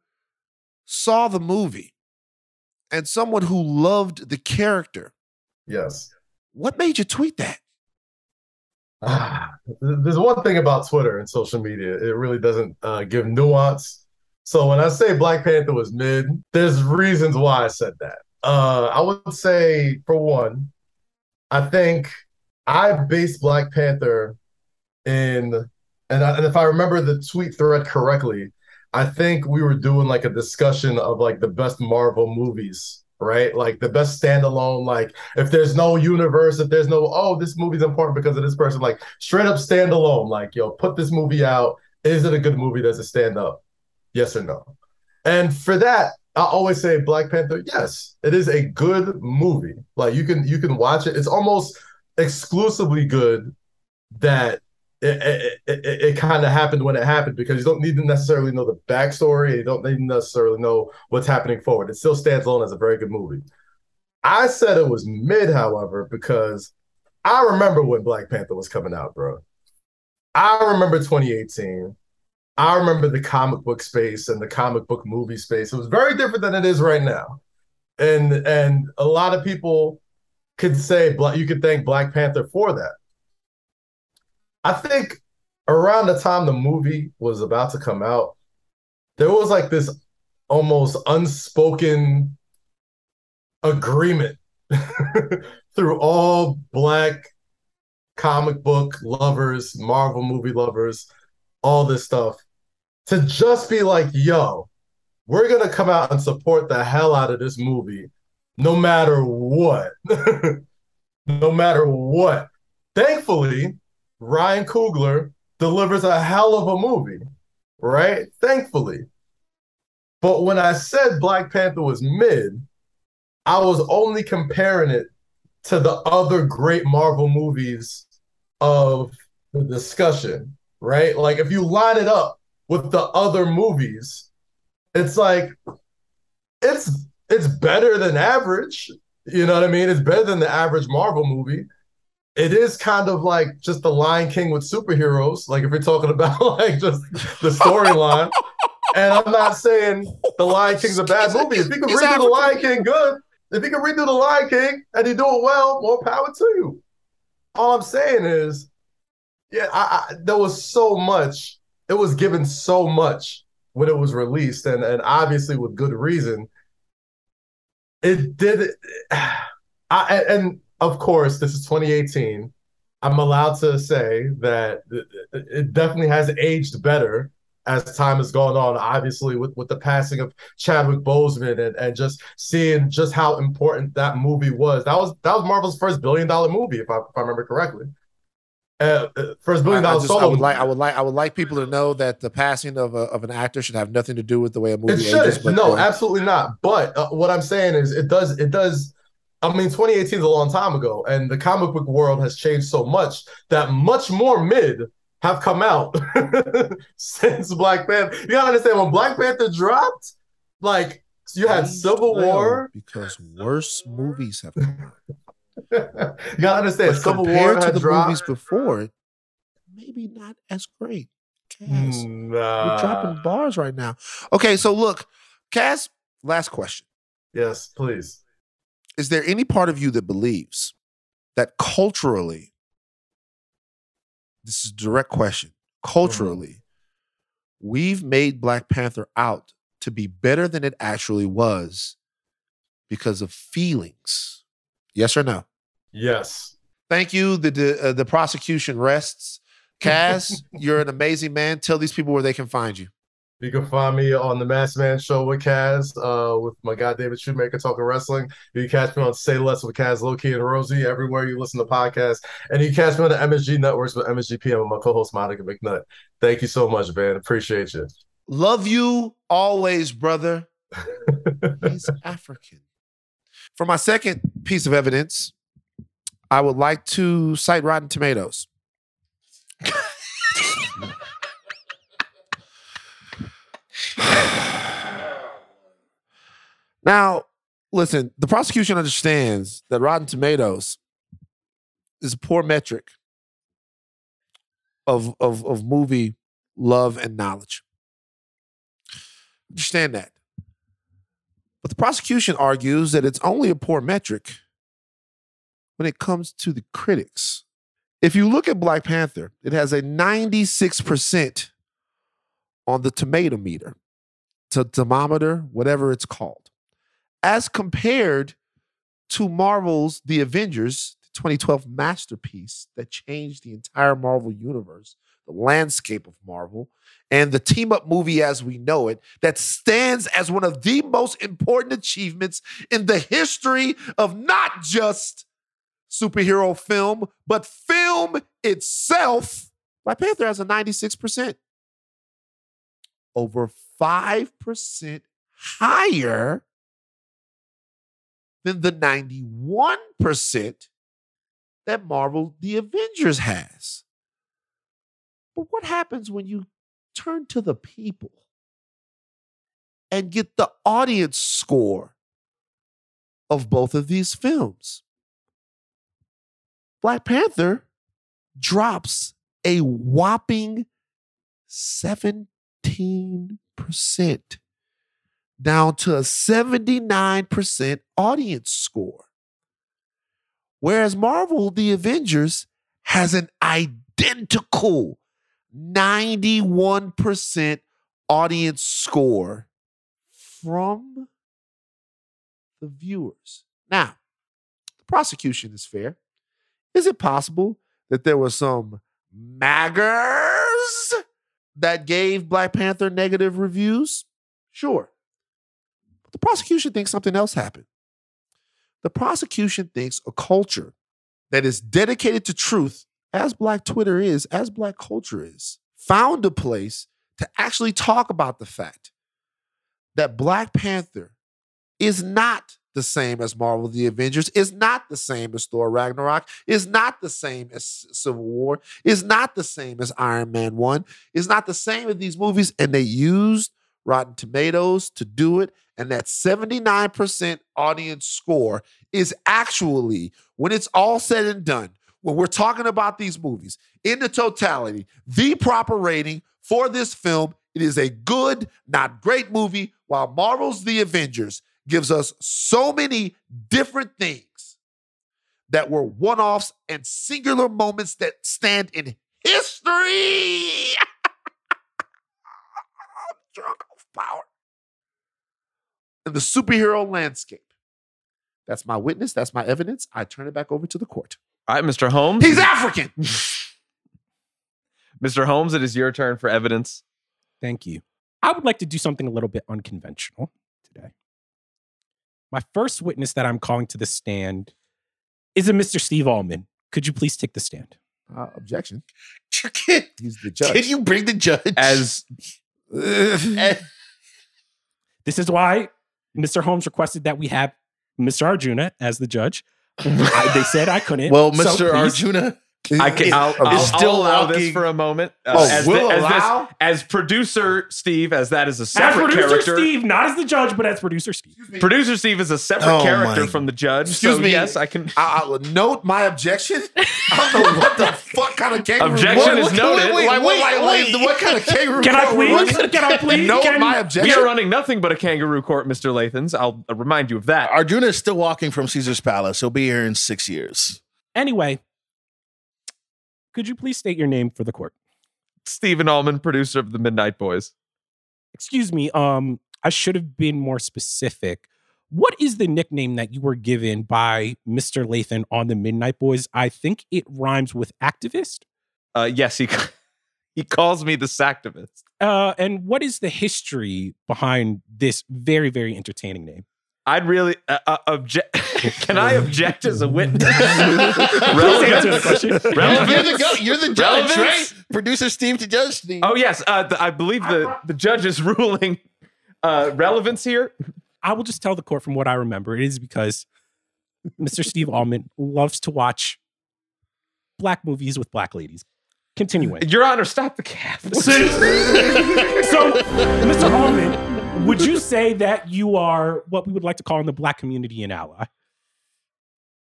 saw the movie and someone who loved the character, yes. what made you tweet that? [SIGHS] Ah, there's one thing about Twitter and social media. It really doesn't uh, give nuance So when I say Black Panther was mid, there's reasons why I said that. Uh, I would say for one, I think I based Black Panther in, and, I, and if I remember the tweet thread correctly, I think we were doing like a discussion of like the best Marvel movies, right? Like the best standalone, like if there's no universe, if there's no, oh, this movie's important because of this person, like straight up standalone, like, yo, put this movie out. Is it a good movie? Does it stand up? Yes or no? And for that, I always say Black Panther, yes, it is a good movie. Like you can you can watch it. It's almost exclusively good that it, it, it, it kind of happened when it happened because you don't need to necessarily know the backstory. You don't need to necessarily know what's happening forward. It still stands alone as a very good movie. I said it was mid, however, because I remember when Black Panther was coming out, bro. I remember 2018. I remember the comic book space and the comic book movie space. It was very different than it is right now. And and a lot of people could say you could thank Black Panther for that. I think around the time the movie was about to come out, there was like this almost unspoken agreement [LAUGHS] through all black comic book lovers, Marvel movie lovers, all this stuff to just be like, yo, we're gonna come out and support the hell out of this movie, no matter what. [LAUGHS] no matter what. Thankfully, Ryan Coogler delivers a hell of a movie, right? Thankfully. But when I said Black Panther was mid, I was only comparing it to the other great Marvel movies of the discussion, right? Like if you line it up with the other movies, it's like it's it's better than average. You know what I mean? It's better than the average Marvel movie. It is kind of like just the Lion King with superheroes. Like if you're talking about [LAUGHS] like just the storyline. and I'm not saying the Lion King's a bad movie. If you can redo the Lion King good, if you can redo the Lion King and you do it well, more power to you. All I'm saying is, yeah, I, I, there was so much it was given so much when it was released, and and obviously with good reason. It did. [SIGHS] I and of course this is 2018. I'm allowed to say that it definitely has aged better as time has gone on. Obviously, with, with the passing of Chadwick Boseman and, and just seeing just how important that movie was. That was that was Marvel's first billion dollar movie, if I, if I remember correctly uh, first billion dollar I, I, would like I would like I would like people to know that the passing of a, of an actor should have nothing to do with the way a movie it ages. No, uh, absolutely not. But uh, what I'm saying is, it does it does. I mean, 2018 is a long time ago, and the comic book world has changed so much that much more mid have come out [LAUGHS] since Black Panther. You gotta understand when Black Panther dropped, like you had Civil War because worse movies have come out. [LAUGHS] you gotta understand, but Civil War to the dropped. movies before, maybe not as great. Cass, mm, nah. you're dropping bars right now. Okay, so look, Cass. Last question. Yes, please. Is there any part of you that believes that culturally, this is a direct question, culturally, mm-hmm. we've made Black Panther out to be better than it actually was because of feelings? Yes or no? Yes. Thank you. The the, uh, the prosecution rests. Kaz, [LAUGHS] you're an amazing man. Tell these people where they can find you. You can find me on the Masked Man Show with Kaz, uh, with my guy David Shoemaker talking wrestling. You can catch me on Say Less with Kaz, Loki, and Rosie everywhere you listen to podcasts. And you can catch me on the MSG Networks with MSG PM with my co-host Monica McNutt. Thank you so much, man. Appreciate you. Love you always, brother. [LAUGHS] He's African. For my second piece of evidence, I would like to cite Rotten Tomatoes. Now, listen, the prosecution understands that Rotten Tomatoes is a poor metric of, of, of movie love and knowledge. Understand that. But the prosecution argues that it's only a poor metric when it comes to the critics. If you look at Black Panther, it has a 96% on the tomato meter. To thermometer, whatever it's called, as compared to Marvel's The Avengers, the 2012 masterpiece that changed the entire Marvel universe, the landscape of Marvel, and the team up movie as we know it, that stands as one of the most important achievements in the history of not just superhero film, but film itself. Black Panther has a 96%. Over 5% higher than the 91% that Marvel The Avengers has. But what happens when you turn to the people and get the audience score of both of these films? Black Panther drops a whopping 17% down to a 79% audience score. Whereas Marvel, The Avengers, has an identical 91% audience score from the viewers. Now, the prosecution is fair. Is it possible that there were some maggers that gave Black Panther negative reviews? Sure. But the prosecution thinks something else happened. The prosecution thinks a culture that is dedicated to truth, as Black Twitter is, as Black culture is, found a place to actually talk about the fact that Black Panther is not the same as Marvel The Avengers, is not the same as Thor Ragnarok, is not the same as Civil War, is not the same as Iron Man 1, is not the same as these movies. And they used Rotten Tomatoes to do it. And that 79% audience score is actually, when it's all said and done, when we're talking about these movies in the totality, the proper rating for this film. It is a good, not great movie, while Marvel's The Avengers gives us so many different things that were one offs and singular moments that stand in history. [LAUGHS] Drunk of power. In the superhero landscape. That's my witness. That's my evidence. I turn it back over to the court. All right, Mr. Holmes. He's African. [LAUGHS] Mr. Holmes, it is your turn for evidence. Thank you. I would like to do something a little bit unconventional today. My first witness that I'm calling to the stand is a Mr. Steve Ahlman. Could you please take the stand? Uh, objection. Can, He's the judge. can you bring the judge As [LAUGHS] This is why Mr. Holmes requested that we have Mr. Arjuna as the judge. I- they said I couldn't. well, so Mr. please- Arjuna? I can, I'll, I'll, still I'll allow this for a moment. Uh, Oh, as, will as, allow? this, as producer Steve, as that is a As separate producer character. Steve, not as the judge, but as producer Steve. Producer Steve is a separate Oh, character my- from the judge. Excuse so me. Yes, I can. I, I will note my objection. [LAUGHS] I don't know what the fuck kind of kangaroo. Objection what, is what, noted. Wait, like, what, like, wait, like, what kind of kangaroo? Can I court we're please? running? Can I please? Note Can- my objection. We are running nothing but a kangaroo court, Mr. Lathans. I'll uh, remind you of that. Arjuna is still walking from Caesar's Palace. He'll be here in six years. Anyway, could you please state your name for the court? Stephen Ahlman, producer of The Midnight Boys. Excuse me. Um, I should have been more specific. What is the nickname that you were given by Mr. Lathan on the Midnight Boys? I think it rhymes with activist. Uh, yes, he [LAUGHS] he calls me the Sactivist. Uh, and what is the history behind this very, very entertaining name? I'd really uh, uh, object. [LAUGHS] Can I object as a witness? [LAUGHS] Please answer the question. Relevance? You're the, go- you're the judge, Relevance? right? Producer Steve to judge Steve. Oh yes, uh, the, I believe the the judge is [LAUGHS] ruling uh, relevance here. I will just tell the court from what I remember. It is because Mr. Steve Ahlman loves to watch black movies with black ladies. Continuing. Your Honor, stop the cap. so, Mr. Ahlman, would you say that you are what we would like to call in the black community an ally?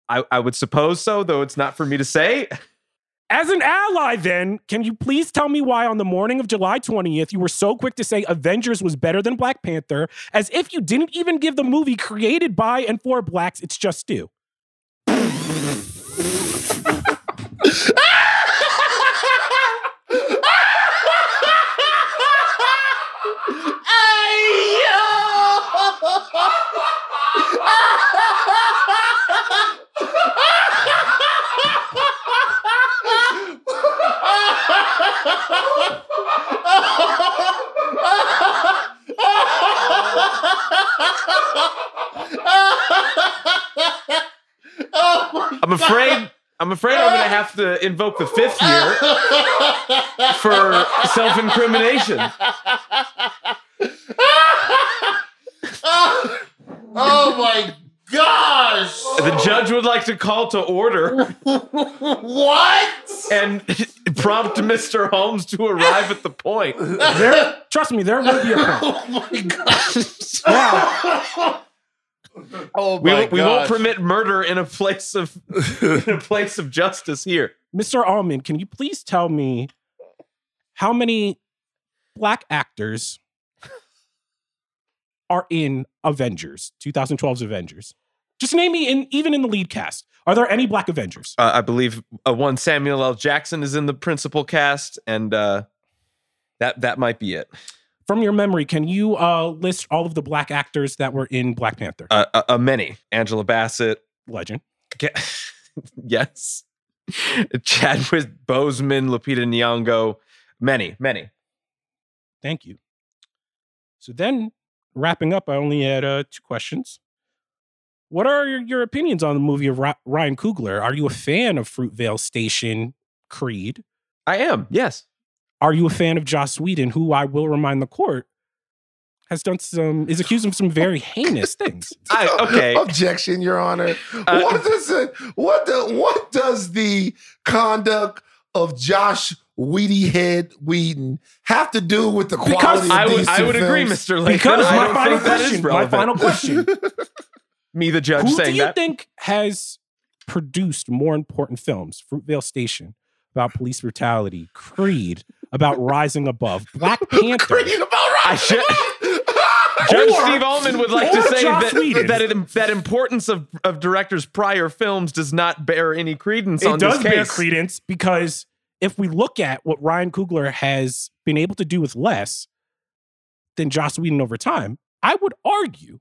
I, I would suppose so, though it's not for me to say. As an ally, then, can you please tell me why on the morning of July 20th you were so quick to say Avengers was better than Black Panther, as if you didn't even give the movie created by and for blacks, it's just due? [LAUGHS] I'm afraid I'm afraid I'm gonna have to invoke the fifth year for self-incrimination. [LAUGHS] oh my judge would like to call to order What? and [LAUGHS] prompt Mr. Holmes to arrive at the point. There, trust me, there will be a point. [LAUGHS] Oh my gosh! Now, Oh We, my won't- we won't permit murder in a place of in a place of justice here. Mr. Ahlman, can you please tell me how many black actors are in Avengers, 2012's Avengers? Just name me in even in the lead cast. Are there any black Avengers? Uh, I believe uh, one Samuel L. Jackson is in the principal cast, and uh, that that might be it. From your memory, can you uh, list all of the black actors that were in Black Panther? Uh, uh, uh, many Angela Bassett, Legend. Ge- [LAUGHS] yes, Chadwick Boseman, Lupita Nyong'o, many, many. Thank you. So then, wrapping up, I only had uh, two questions. What are your, your opinions on the movie of Ry- Ryan Coogler? Are you a fan of Fruitvale Station Creed? I am, yes. Are you a fan of Joss Whedon, who I will remind the court has done some is accused of some very [LAUGHS] heinous things? I, [LAUGHS] okay, Objection, Your Honor. Uh, what does it? What the? What does the conduct of Josh Weedy Head Whedon have to do with the quality Because of I would these I two would agree. Mr. Lathan. Because I my don't final think that is question, my final question. [LAUGHS] Me, the judge, Who do you that. think has produced more important films? Fruitvale Station about police brutality, Creed about [LAUGHS] rising above, Black Panther. Creed about I should. Judge Or- Steve Ahlman would like to say Joss that Whedon. that, it, that importance of, of directors' prior films does not bear any credence it on does bear credence because if we look at what Ryan Coogler has been able to do with less than Joss Whedon over time, I would argue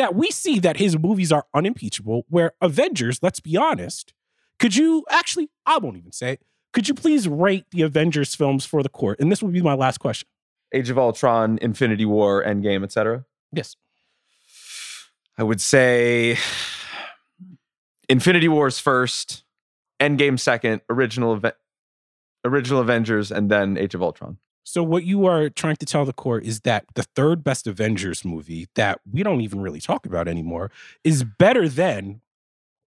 that we see that his movies are unimpeachable. Where Avengers, let's be honest, could you actually? I won't even say it. Could you please rate the Avengers films for the court? And this will be my last question. Age of Ultron, Infinity War, Endgame, etc. Yes. I would say Infinity War's first, Endgame second, original Ave- original Avengers, and then Age of Ultron. So what you are trying to tell the court is that the third best Avengers movie that we don't even really talk about anymore is better than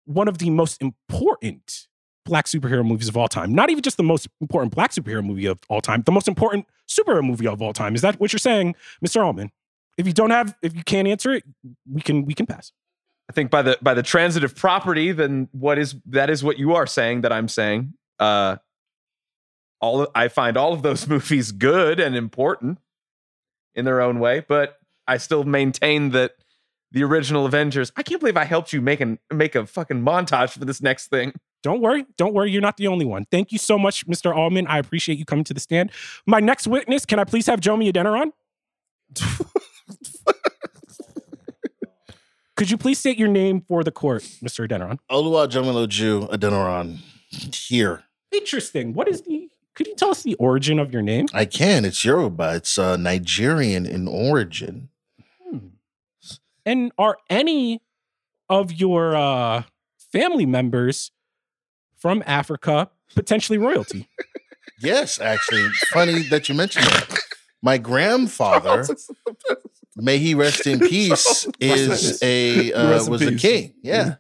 one of the most important black superhero movies of all time. Not even just the most important black superhero movie of all time, the most important superhero movie of all time. Is that what you're saying, Mr. Ahlman? If you don't have if you can't answer it, we can we can pass. I think by the by the transitive property, then what is that is what you are saying that I'm saying. Uh, all I find all of those [LAUGHS] movies good and important in their own way, but I still maintain that the original Avengers. I can't believe I helped you make an make a fucking montage for this next thing. Don't worry. Don't worry. You're not the only one. Thank you so much, Mr. Ahlman. I appreciate you coming to the stand. My next witness, can I please have Jomi Adeniran? [LAUGHS] Could you please state your name for the court, Mr. Adeniran? Oluwa Jamiloju Adeniran here. Interesting. What is the, could you tell us the origin of your name? I can. It's Yoruba. It's uh, Nigerian in origin. And are any of your uh, family members from Africa potentially royalty? [LAUGHS] Yes, actually. Funny that you mentioned that. My grandfather, [LAUGHS] may he rest in [LAUGHS] peace, is a uh, was a king. Yeah,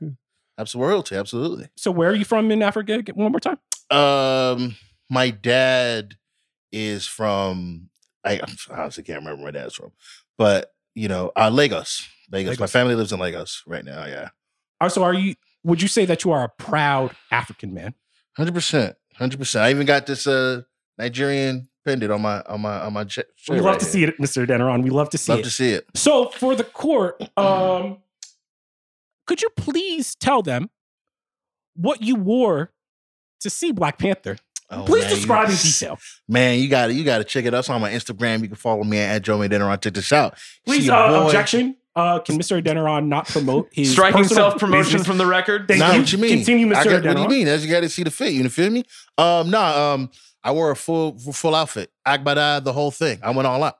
absolute royalty. Absolutely. So where are you from in Africa? One more time. Um, my dad is from. I honestly can't remember where my dad's from, but you know, uh, Lagos. Lagos. My family lives in Lagos right now. Yeah, Also, are you, would you say that you are a proud African man? hundred percent, hundred percent. I even got this uh Nigerian pendant on my on my on my. Ch- We love to see it, Mr. Adeniran. We love to see Love it. to see it. So for the court, um, could you please tell them what you wore to see Black Panther? Oh, Please man, you- describe in detail. Man, you got to you got to check it out. It's on my Instagram. You can follow me at Joe Dinner. Check this out. Please, See your uh, objection. Uh, can Mr. Adeniran not promote his Striking self promotion business? from the record. Thank Nah, you. what you mean? Continue, Mr. I got- what do you mean? As you got to see the fit. You feel me? Um, nah. Um, I wore a full full outfit, Agbada, the whole thing. I went all out.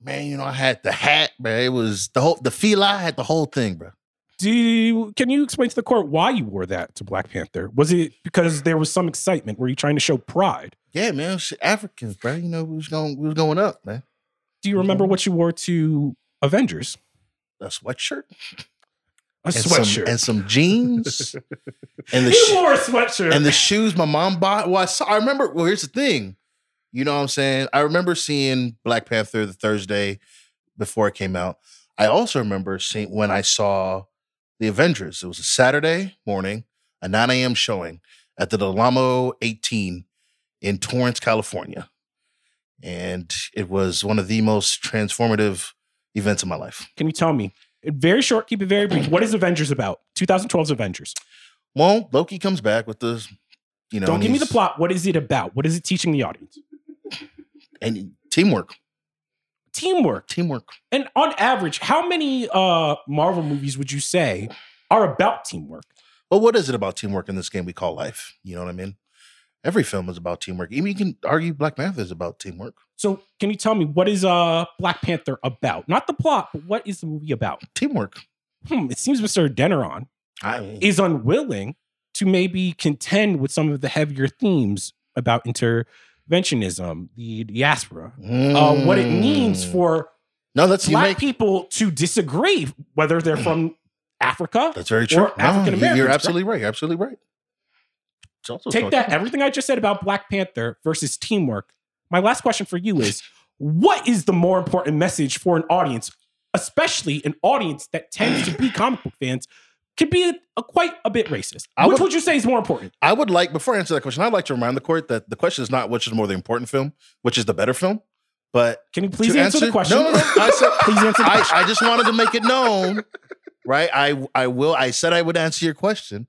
Man, you know, I had the hat, bro. It was the whole the fila. I had the whole thing, bro. Do you, can you explain to the court why you wore that to Black Panther? Was it because there was some excitement? Were you trying to show pride? Yeah, man, Africans, bro. You know, we was going, we was going up, man. Do you remember what you wore to Avengers? A sweatshirt, A and sweatshirt. some, and some jeans, [LAUGHS] and the you sh- wore a sweatshirt. and the shoes my mom bought. Well, I, saw, I remember. Well, here's the thing. You know what I'm saying? I remember seeing Black Panther the Thursday before it came out. I also remember seeing when I saw the Avengers. It was a Saturday morning, a 9 a.m. showing at the Del Amo 18 in Torrance, California. And it was one of the most transformative events of my life. can you tell me? Very short, keep it very brief. What is Avengers about? 2012's Avengers. Well, Loki comes back with the, you know, Don't give me the plot. What is it about? What is it teaching the audience? and teamwork, Teamwork. teamwork. And on average, how many uh Marvel movies would you say are about teamwork? Well, what is it about teamwork in this game we call life? You know what I mean? Every film is about teamwork. Even you can argue Black Panther is about teamwork. So can you tell me what is uh Black Panther about? Not the plot, but what is the movie about? Teamwork. Hmm, it seems Mr. Deneron I mean, is unwilling to maybe contend with some of the heavier themes about interventionism, the diaspora, uh, what it means Mm. for no, that's black make. people to disagree, whether they're from Africa. That's very true. or African No, Americans, you're absolutely right. You're absolutely right. Also Take that, everything I just said about Black Panther versus teamwork. My last question for you [LAUGHS] is what is the more important message for an audience, especially an audience that tends to be comic book fans, could be a, a quite a bit racist? I Which would- would you say is more important? I would like before I answer that question, I'd like to remind the court that the question is not which is more the important film, which is the better film, but Can you please to answer, the question? No, no, no. I said [LAUGHS] please answer the question. I, I just wanted to make it known, right? I I will. I said I would answer your question.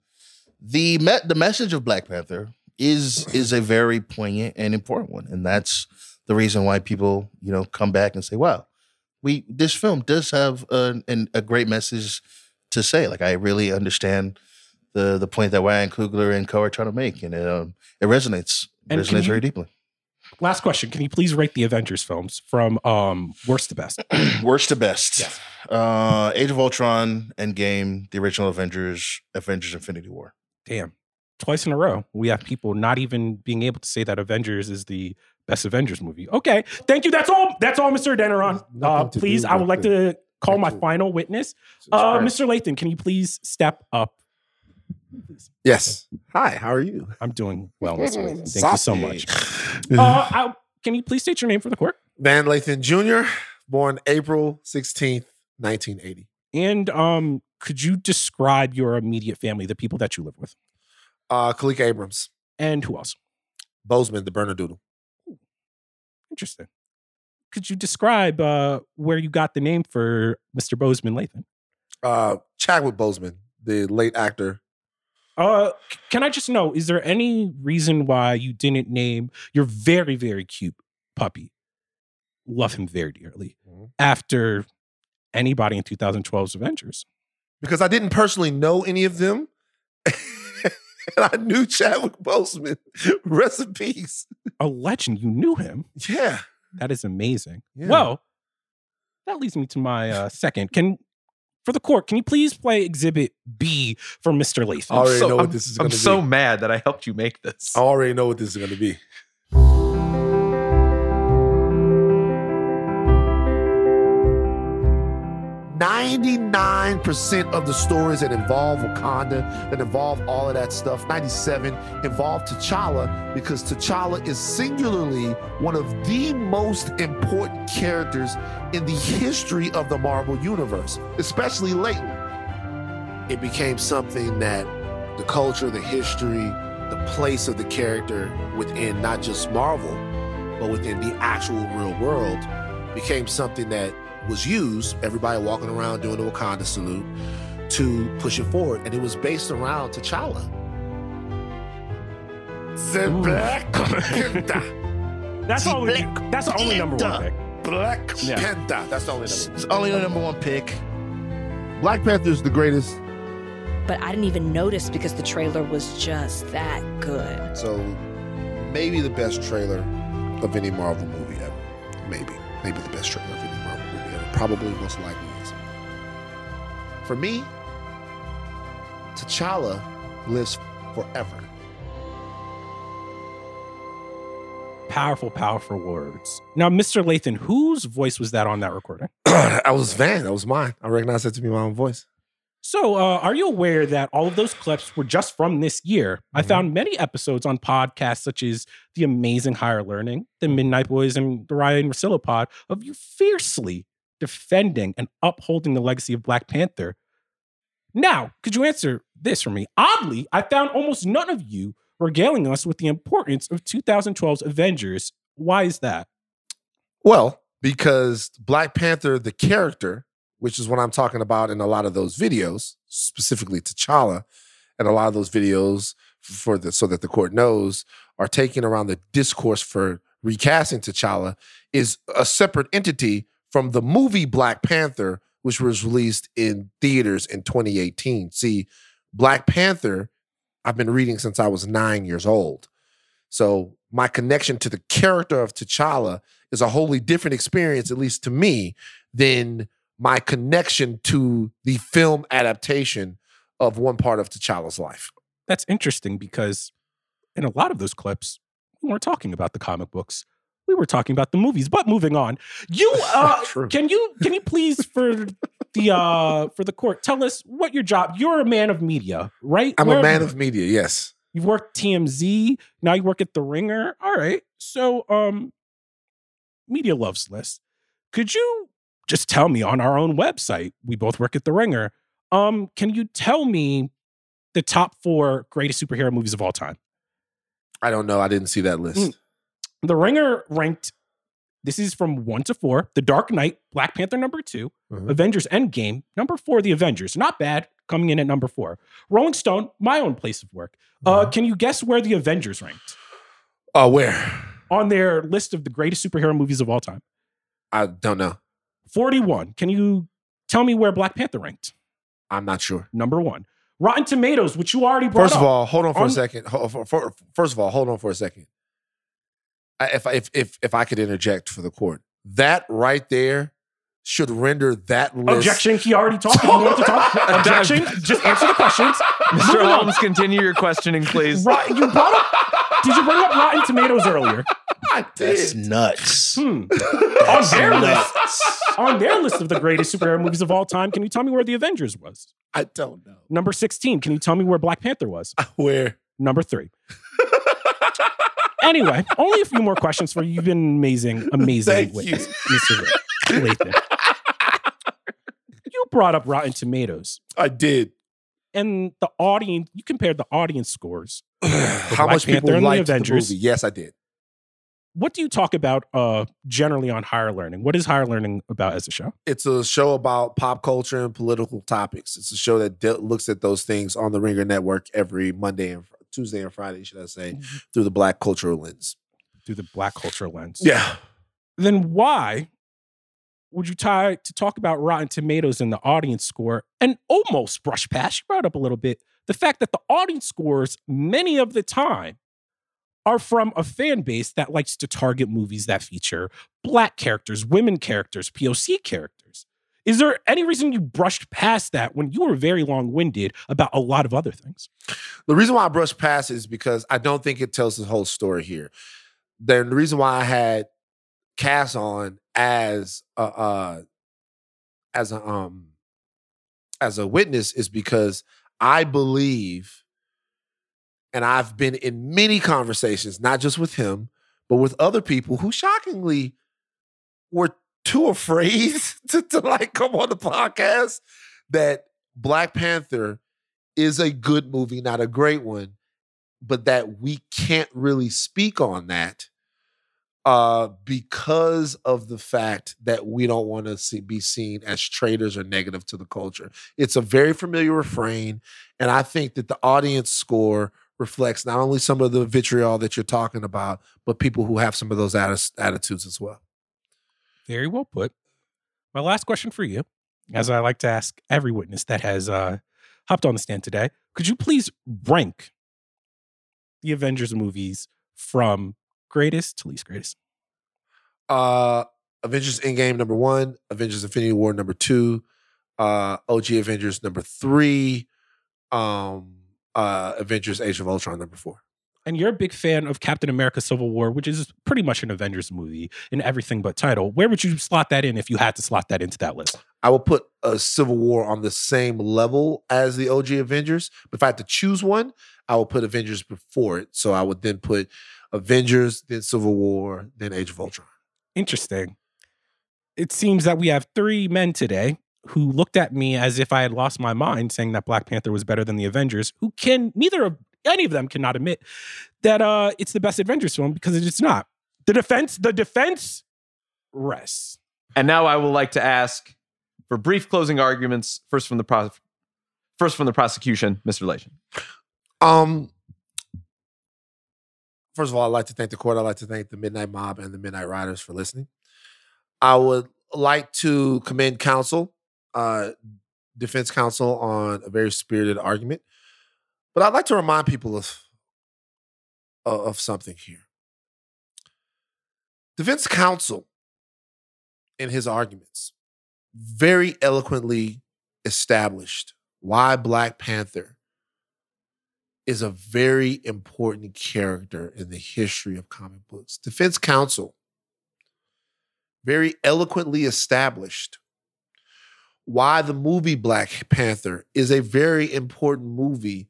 The me, the message of Black Panther is is a very poignant and important one, and that's the reason why people you know come back and say, "Wow, we this film does have a, an, a great message to say." Like I really understand the the point that Ryan Coogler and Co are trying to make, and it um, it resonates. It And resonates you- very deeply. Last question. Can you please rate the Avengers films from um, worst to best? [CLEARS THROAT] Worst to best. Yes. Uh, Age of Ultron, Endgame, the original Avengers, Avengers Infinity War. Damn. Twice in a row, we have people not even being able to say that Avengers is the best Avengers movie. Okay. Thank you. That's all. That's all, Mr. Deneron. Uh, please, I would like to call my final witness. Uh, Mr. Lathan, can you please step up? Yes. Hi, how are you? I'm doing well, Mr. Lathan. Thank you so much. [LAUGHS] Uh, I, can you please state your name for the court? Van Lathan Jr., born April 16th, 1980. And um, could you describe your immediate family, the people that you live with, Uh, Khalik Abrams, and who else? Boseman, the Bernedoodle. Interesting. Could you describe uh, where you got the name for Mr. Boseman Lathan? Uh, Chadwick Boseman, the late actor. Uh, can I just know, is there any reason why you didn't name your very, very cute puppy? Love him very dearly. Mhm. After anybody in 2012's Avengers. Because I didn't personally know any of them. [LAUGHS] and I knew Chadwick Boseman. [LAUGHS] Rest in peace. A legend, you knew him. Yeah. That is amazing. Yeah. Well, that leads me to my uh, second. Can for the court, can you please play Exhibit B for Mr. Lathan? I already so, know what I'm, this is I'm going to so mad that I helped you make this. I already know what this is going to be. Ninety-nine percent of the stories that involve Wakanda, that involve all of that stuff, ninety-seven involve T'Challa because T'Challa is singularly one of the most important characters in the history of the Marvel universe, especially lately. It became something that the culture, the history, the place of the character within not just Marvel, but within the actual real world became something that was used, everybody walking around doing the Wakanda salute, to push it forward. And it was based around T'Challa. The Ooh. Black Panther. [LAUGHS] That's See, all. Black That's the only number one pick. Black Yeah. Panther. That's the only number. It's only the number one pick. Black Panther is the greatest. But I didn't even notice because the trailer was just that good. So maybe the best trailer of any Marvel movie ever. Maybe. Maybe the best trailer Probably most likely is. For me, T'Challa lives forever. Powerful, powerful words. Now, Mr. Lathan, whose voice was that on that recording? [CLEARS THROAT] I was Van. That was mine. I recognize that to be my own voice. So, uh, are you aware that all of those clips were just from this year? I found many episodes on podcasts such as The Amazing Higher Learning, The Midnight Boys, and the Ryan Russillo pod of you fiercely defending and upholding the legacy of Black Panther. Now, could you answer this for me? Oddly, I found almost none of you regaling us with the importance of 2012's Avengers. Why is that? Well, because Black Panther, the character, which is what I'm talking about in a lot of those videos, specifically T'Challa, and a lot of those videos for the so that the court knows are taking around the discourse for recasting T'Challa is a separate entity from the movie Black Panther, which was released in theaters in 2018. See, Black Panther, I've been reading since I was nine years old. So my connection to the character of T'Challa is a wholly different experience, at least to me, than my connection to the film adaptation of one part of T'Challa's life. That's interesting because in a lot of those clips, we weren't talking about the comic books. We were talking about the movies. But moving on, you [LAUGHS] uh, can you can you please for the uh for the court tell us what your job? You're a man of media, right? I'm Where a man of media, yes. You've worked TMZ. Now you work at The Ringer. All right. So, um, Media Loves List. Could you just tell me on our own website? We both work at The Ringer. Um, can you tell me the top four greatest superhero movies of all time? I don't know. I didn't see that list. Mm. The Ringer ranked. This is from one to four. The Dark Knight, Black Panther number 2 Mhm. Avengers Endgame number four. The Avengers, not bad, coming in at number four. Rolling Stone, my own place of work. Uh, can you guess where the Avengers ranked? Oh, where? on their list of the greatest superhero movies of all time. I don't know. 41. Can you tell me where Black Panther ranked? I'm not sure. Number one. Rotten Tomatoes, which you already brought First of up. all, hold on for On- a second. First of all, hold on for a second. I- If I- if if if I could interject for the court, that right there should render that list. Objection. He already talked. He wanted to talk. [LAUGHS] Objection. Just answer the questions. [LAUGHS] Mr. Holmes, continue your questioning, please. Rot- you brought up. Did you bring up Rotten Tomatoes earlier? I That's nuts. Hmm. [LAUGHS] on That's their list, nuts. on their list of the greatest superhero movies of all time, can you tell me where The Avengers was? I don't know Number 16. Can you tell me where Black Panther was? where. Number three. Anyway, only a few more questions for you. You've been amazing, amazing Thank witness, you. Mr. Lathan. You brought up Rotten Tomatoes, I did. and the audience. You compared the audience scores. [SIGHS] How Black much people Panther the liked the, Avengers. movie? Yes, I did. What do you talk about uh, generally on higher learning? What is higher learning about as a show? It's a show about pop culture and political topics. It's a show that de- looks at those things on the Ringer Network every Monday and Tuesday and Friday, should I say, Mm-hmm. through the Black cultural lens. Through the black cultural lens. Yeah. Then why would you try to talk about Rotten Tomatoes and the audience score and almost brush past? You brought up a little bit the fact that the audience scores many of the time are from a fan base that likes to target movies that feature black characters, women characters, POC characters. Is there any reason you brushed past that when you were very long winded about a lot of other things? The reason why I brushed past is because I don't think it tells the whole story here. Then the reason why I had Cass on as a uh, as a um as a witness is because I believe, and I've been in many conversations, not just with him, but with other people who shockingly were too afraid [LAUGHS] to, to like come on the podcast that Black Panther is a good movie, not a great one, but that we can't really speak on that uh, because of the fact that we don't want to see, be seen as traitors or negative to the culture. It's a very familiar refrain, and I think that the audience score reflects not only some of the vitriol that you're talking about, but people who have some of those atti- attitudes as well. Very well put. My last question for you, as I like to ask every witness that has uh, hopped on the stand today, could you please rank the Avengers movies from greatest to least greatest? Uh, Avengers Endgame number one, Avengers Infinity War number two, uh, OG Avengers number three, um, uh, Avengers: Age of Ultron number four. And you're a big fan of Captain America: Civil War, which is pretty much an Avengers movie in everything but title. Where would you slot that in if you had to slot that into that list? I would put a Civil War on the same level as the OG Avengers. But if I had to choose one, I would put Avengers before it. So I would then put Avengers, then Civil War, then Age of Ultron. Interesting. It seems that we have three men today who looked at me as if I had lost my mind, saying that Black Panther was better than the Avengers, who can neither of any of them cannot admit that uh it's the best Avengers film because it's not. The defense, the defense rests. And now I would like to ask for brief closing arguments. First from the pro- first from the prosecution, Mr. Relation. Um, first of all, I'd like to thank the court. I'd like to thank the Midnight Mob and the Midnight Riders for listening. I would like to commend counsel, uh, defense counsel, on a very spirited argument. But I'd like to remind people of of of something here. Defense counsel, in his arguments, very eloquently established why Black Panther is a very important character in the history of comic books. Defense counsel very eloquently established why the movie Black Panther is a very important movie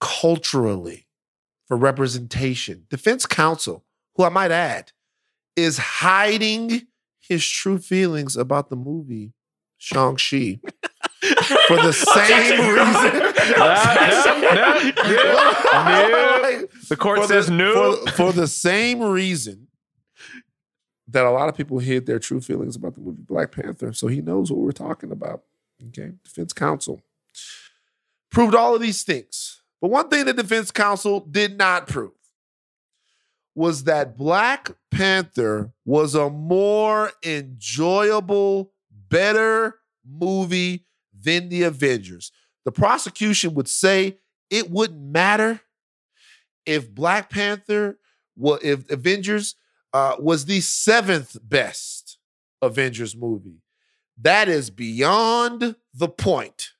culturally for representation. Defense counsel, who I might add, is hiding his true feelings about the movie Shang-Chi [LAUGHS] for the same reason. [LAUGHS] The court For says no. For, for the same reason that a lot of people hid their true feelings about the movie Black Panther. So he knows what we're talking about. Okay. Defense counsel proved all of these things. But one thing the defense counsel did not prove was that Black Panther was a more enjoyable, better movie than the Avengers. The prosecution would say it wouldn't matter if Black Panther, well, if Avengers uh, was the seventh best Avengers movie. That is beyond the point.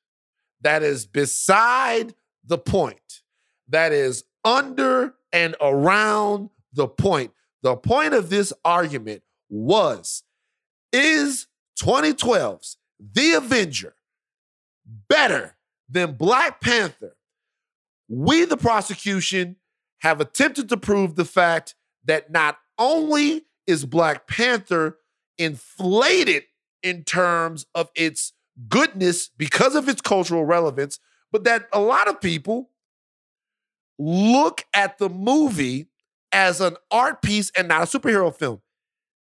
That is beside the point. That is under and around the point. The point of this argument was is 2012's The Avenger better than Black Panther? We, the prosecution, have attempted to prove the fact that not only is Black Panther inflated in terms of its goodness because of its cultural relevance, but that a lot of people look at the movie as an art piece and not a superhero film.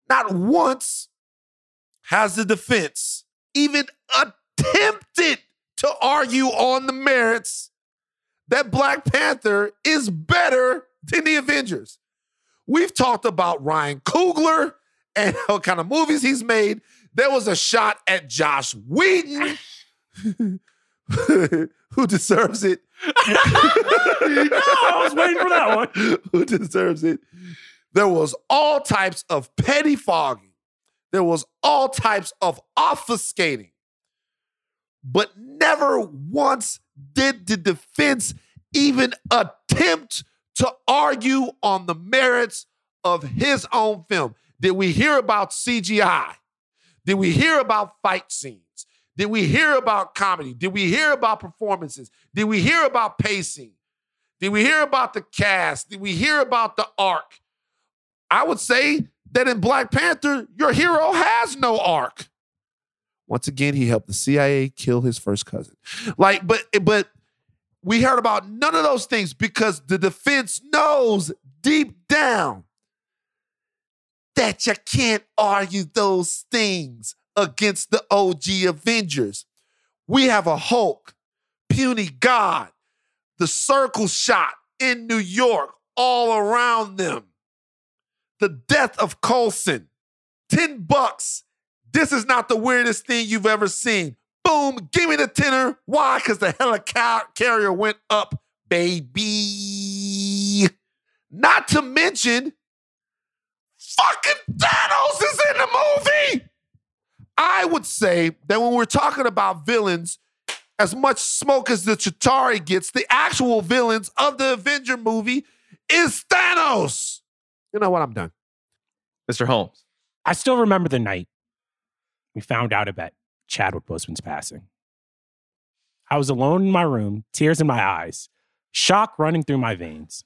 Not once has the defense even attempted to argue on the merits that Black Panther is better than the Avengers. We've talked about Ryan Coogler and [LAUGHS] what kind of movies he's made. There was a shot at Joss Whedon, [LAUGHS] [LAUGHS] who deserves it. [LAUGHS] no, I was waiting for that one. [LAUGHS] who deserves it. There was all types of petty fogging. There was all types of obfuscating. But never once did the defense even attempt to argue on the merits of his own film. Did we hear about CGI? Did we hear about fight scenes? Did we hear about comedy? Did we hear about performances? Did we hear about pacing? Did we hear about the cast? Did we hear about the arc? I would say that in Black Panther, your hero has no arc. Once again, he helped the CIA kill his first cousin. Like, but but we heard about none of those things because the defense knows deep down that you can't argue those things against the OG Avengers. We have a Hulk, puny God, the circle shot in New York, all around them. The death of Coulson, 10 bucks. This is not the weirdest thing you've ever seen. Boom, give me the tenner. Why? Because the helicarrier went up, baby. Not to mention, fucking Thanos is in the movie. I would say that when we're talking about villains, as much smoke as the Chitauri gets, the actual villains of the Avenger movie is Thanos. You know what? I'm done. Mr. Holmes. I still remember the night we found out about Chadwick Boseman's passing. I was alone in my room, tears in my eyes, shock running through my veins.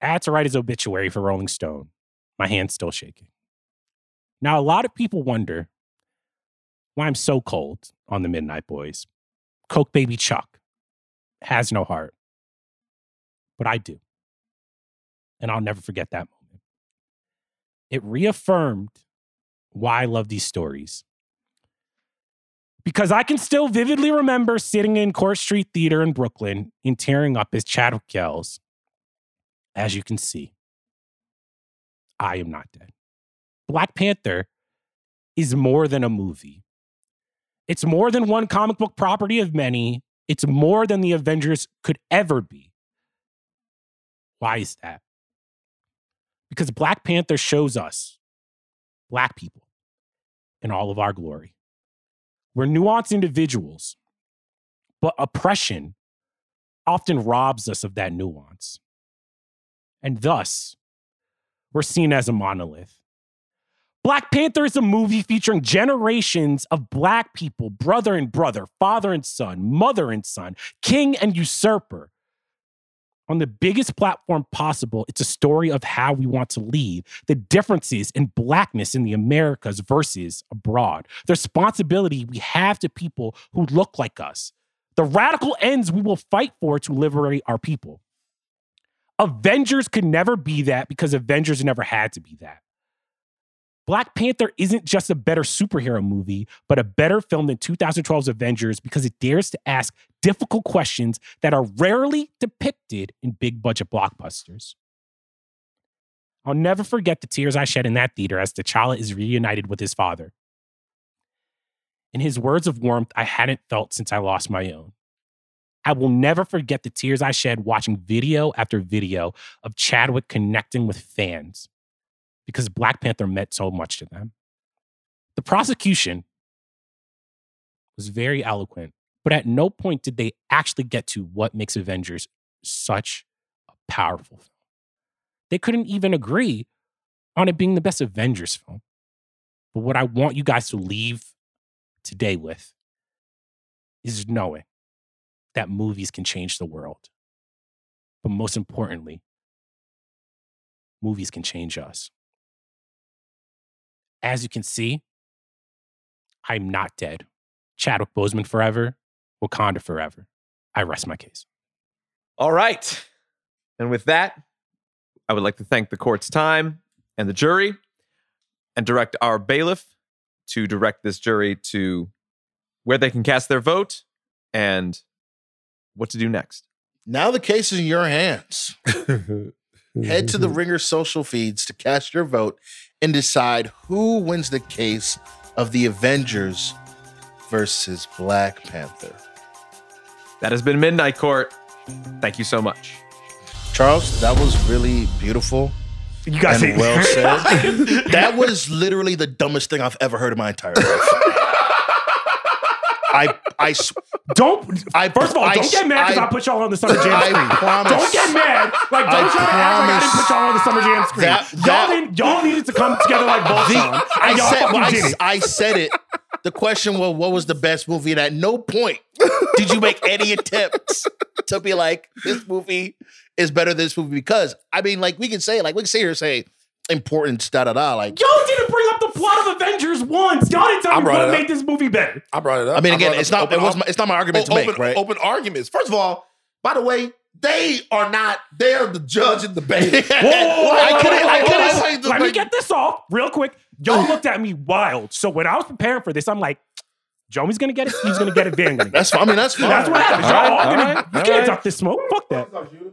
I had to write his obituary for Rolling Stone, my hands still shaking. Now, a lot of people wonder why I'm so cold on the Midnight Boys. Coke Baby Chuck has no heart, but I do. And I'll never forget that moment. It reaffirmed why I love these stories. Because I can still vividly remember sitting in Court Street Theater in Brooklyn and tearing up as Chadwick yells, As you can see, I am not dead. Black Panther is more than a movie. It's more than one comic book property of many. It's more than the Avengers could ever be. Why is that? Because Black Panther shows us, Black people, in all of our glory. We're nuanced individuals, but oppression often robs us of that nuance. And thus, we're seen as a monolith. Black Panther is a movie featuring generations of black people, brother and brother, father and son, mother and son, king and usurper. On the biggest platform possible, it's a story of how we want to lead, the differences in blackness in the Americas versus abroad, the responsibility we have to people who look like us, the radical ends we will fight for to liberate our people. Avengers could never be that because Avengers never had to be that. Black Panther isn't just a better superhero movie, but a better film than 2012's Avengers because it dares to ask difficult questions that are rarely depicted in big budget blockbusters. I'll never forget the tears I shed in that theater as T'Challa is reunited with his father. In his words of warmth I hadn't felt since I lost my own. I will never forget the tears I shed watching video after video of Chadwick connecting with fans because Black Panther meant so much to them. The prosecution was very eloquent, but at no point did they actually get to what makes Avengers such a powerful film. They couldn't even agree on it being the best Avengers film. But what I want you guys to leave today with is knowing that movies can change the world. But most importantly, movies can change us. As you can see, I'm not dead. Chadwick Boseman forever, Wakanda forever. I rest my case. All right. And with that, I would like to thank the court's time and the jury and direct our bailiff to direct this jury to where they can cast their vote and what to do next. Now the case is in your hands. [LAUGHS] Head to the Ringer social feeds to cast your vote and decide who wins the case of the Avengers versus Black Panther. That has been Midnight Court. Thank you so much. Charles, that was really beautiful. You guys and well said. [LAUGHS] that was literally the dumbest thing I've ever heard in my entire life. I, I, Don't. I First of all, I don't get mad because I, I- put y'all on the Summer Jam I screen. promise. Don't get mad. Like, don't try to act like I didn't put y'all on the Summer Jam screen. That- y'all, didn't, y'all needed to come together like Voltron. I said, well, I. I said it. The question was, what was the best movie? And at no point did you make any attempts to be like, this movie is better than this movie. Because, I mean, like, we can say, like, we can sit here and say importance, da da da. Like, Y'all didn't bring up the plot of Avengers once. Y'all didn't tell I me brought what it made this movie better. I brought it up. I mean, again, brought it's up not, it was my, it's not my argument to open, make, right? open arguments. First of all, by the way, they are not. They're the judge and the [LAUGHS] bailiff. Whoa, whoa, whoa, whoa, I couldn't- I couldn't whoa, say Let me get this off real quick. Y'all looked at me wild. So when I was preparing for this, I'm like, Joey's gonna get it. He's gonna get it. Van gonna get it. [LAUGHS] That's fine. I mean, that's fine. That's what happens. Y'all right, all all gonna, right, you all can't right. duck this smoke. Fuck that.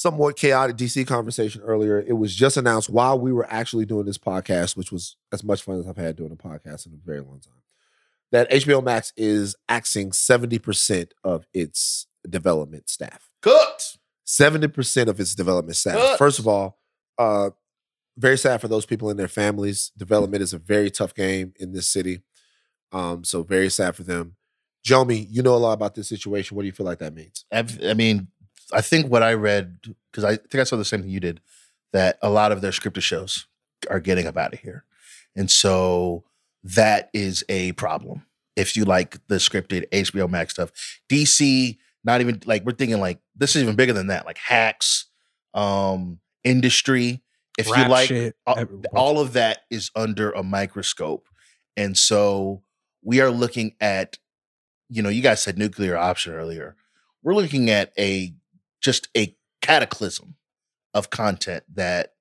somewhat chaotic DC conversation earlier, it was just announced while we were actually doing this podcast, which was as much fun as I've had doing a podcast in a very long time, that HBO Max is axing 70% of its development staff. Cooked. 70% of its development staff. Cooked. First of all, uh, very sad for those people and their families. Development is a very tough game in this city. Um, so very sad for them. Jomi, you know a lot about this situation. What do you feel like that means? I've- I mean, I think what I read because I think I saw the same thing you did that a lot of their scripted shows are getting up out of here, and so that is a problem. If you like the scripted HBO Max stuff, DC, not even like we're thinking like this is even bigger than that, like hacks, um, industry. If you like shit, all, all of that is under a microscope, and so we are looking at, you know, you guys said nuclear option earlier. We're looking at a just a cataclysm of content that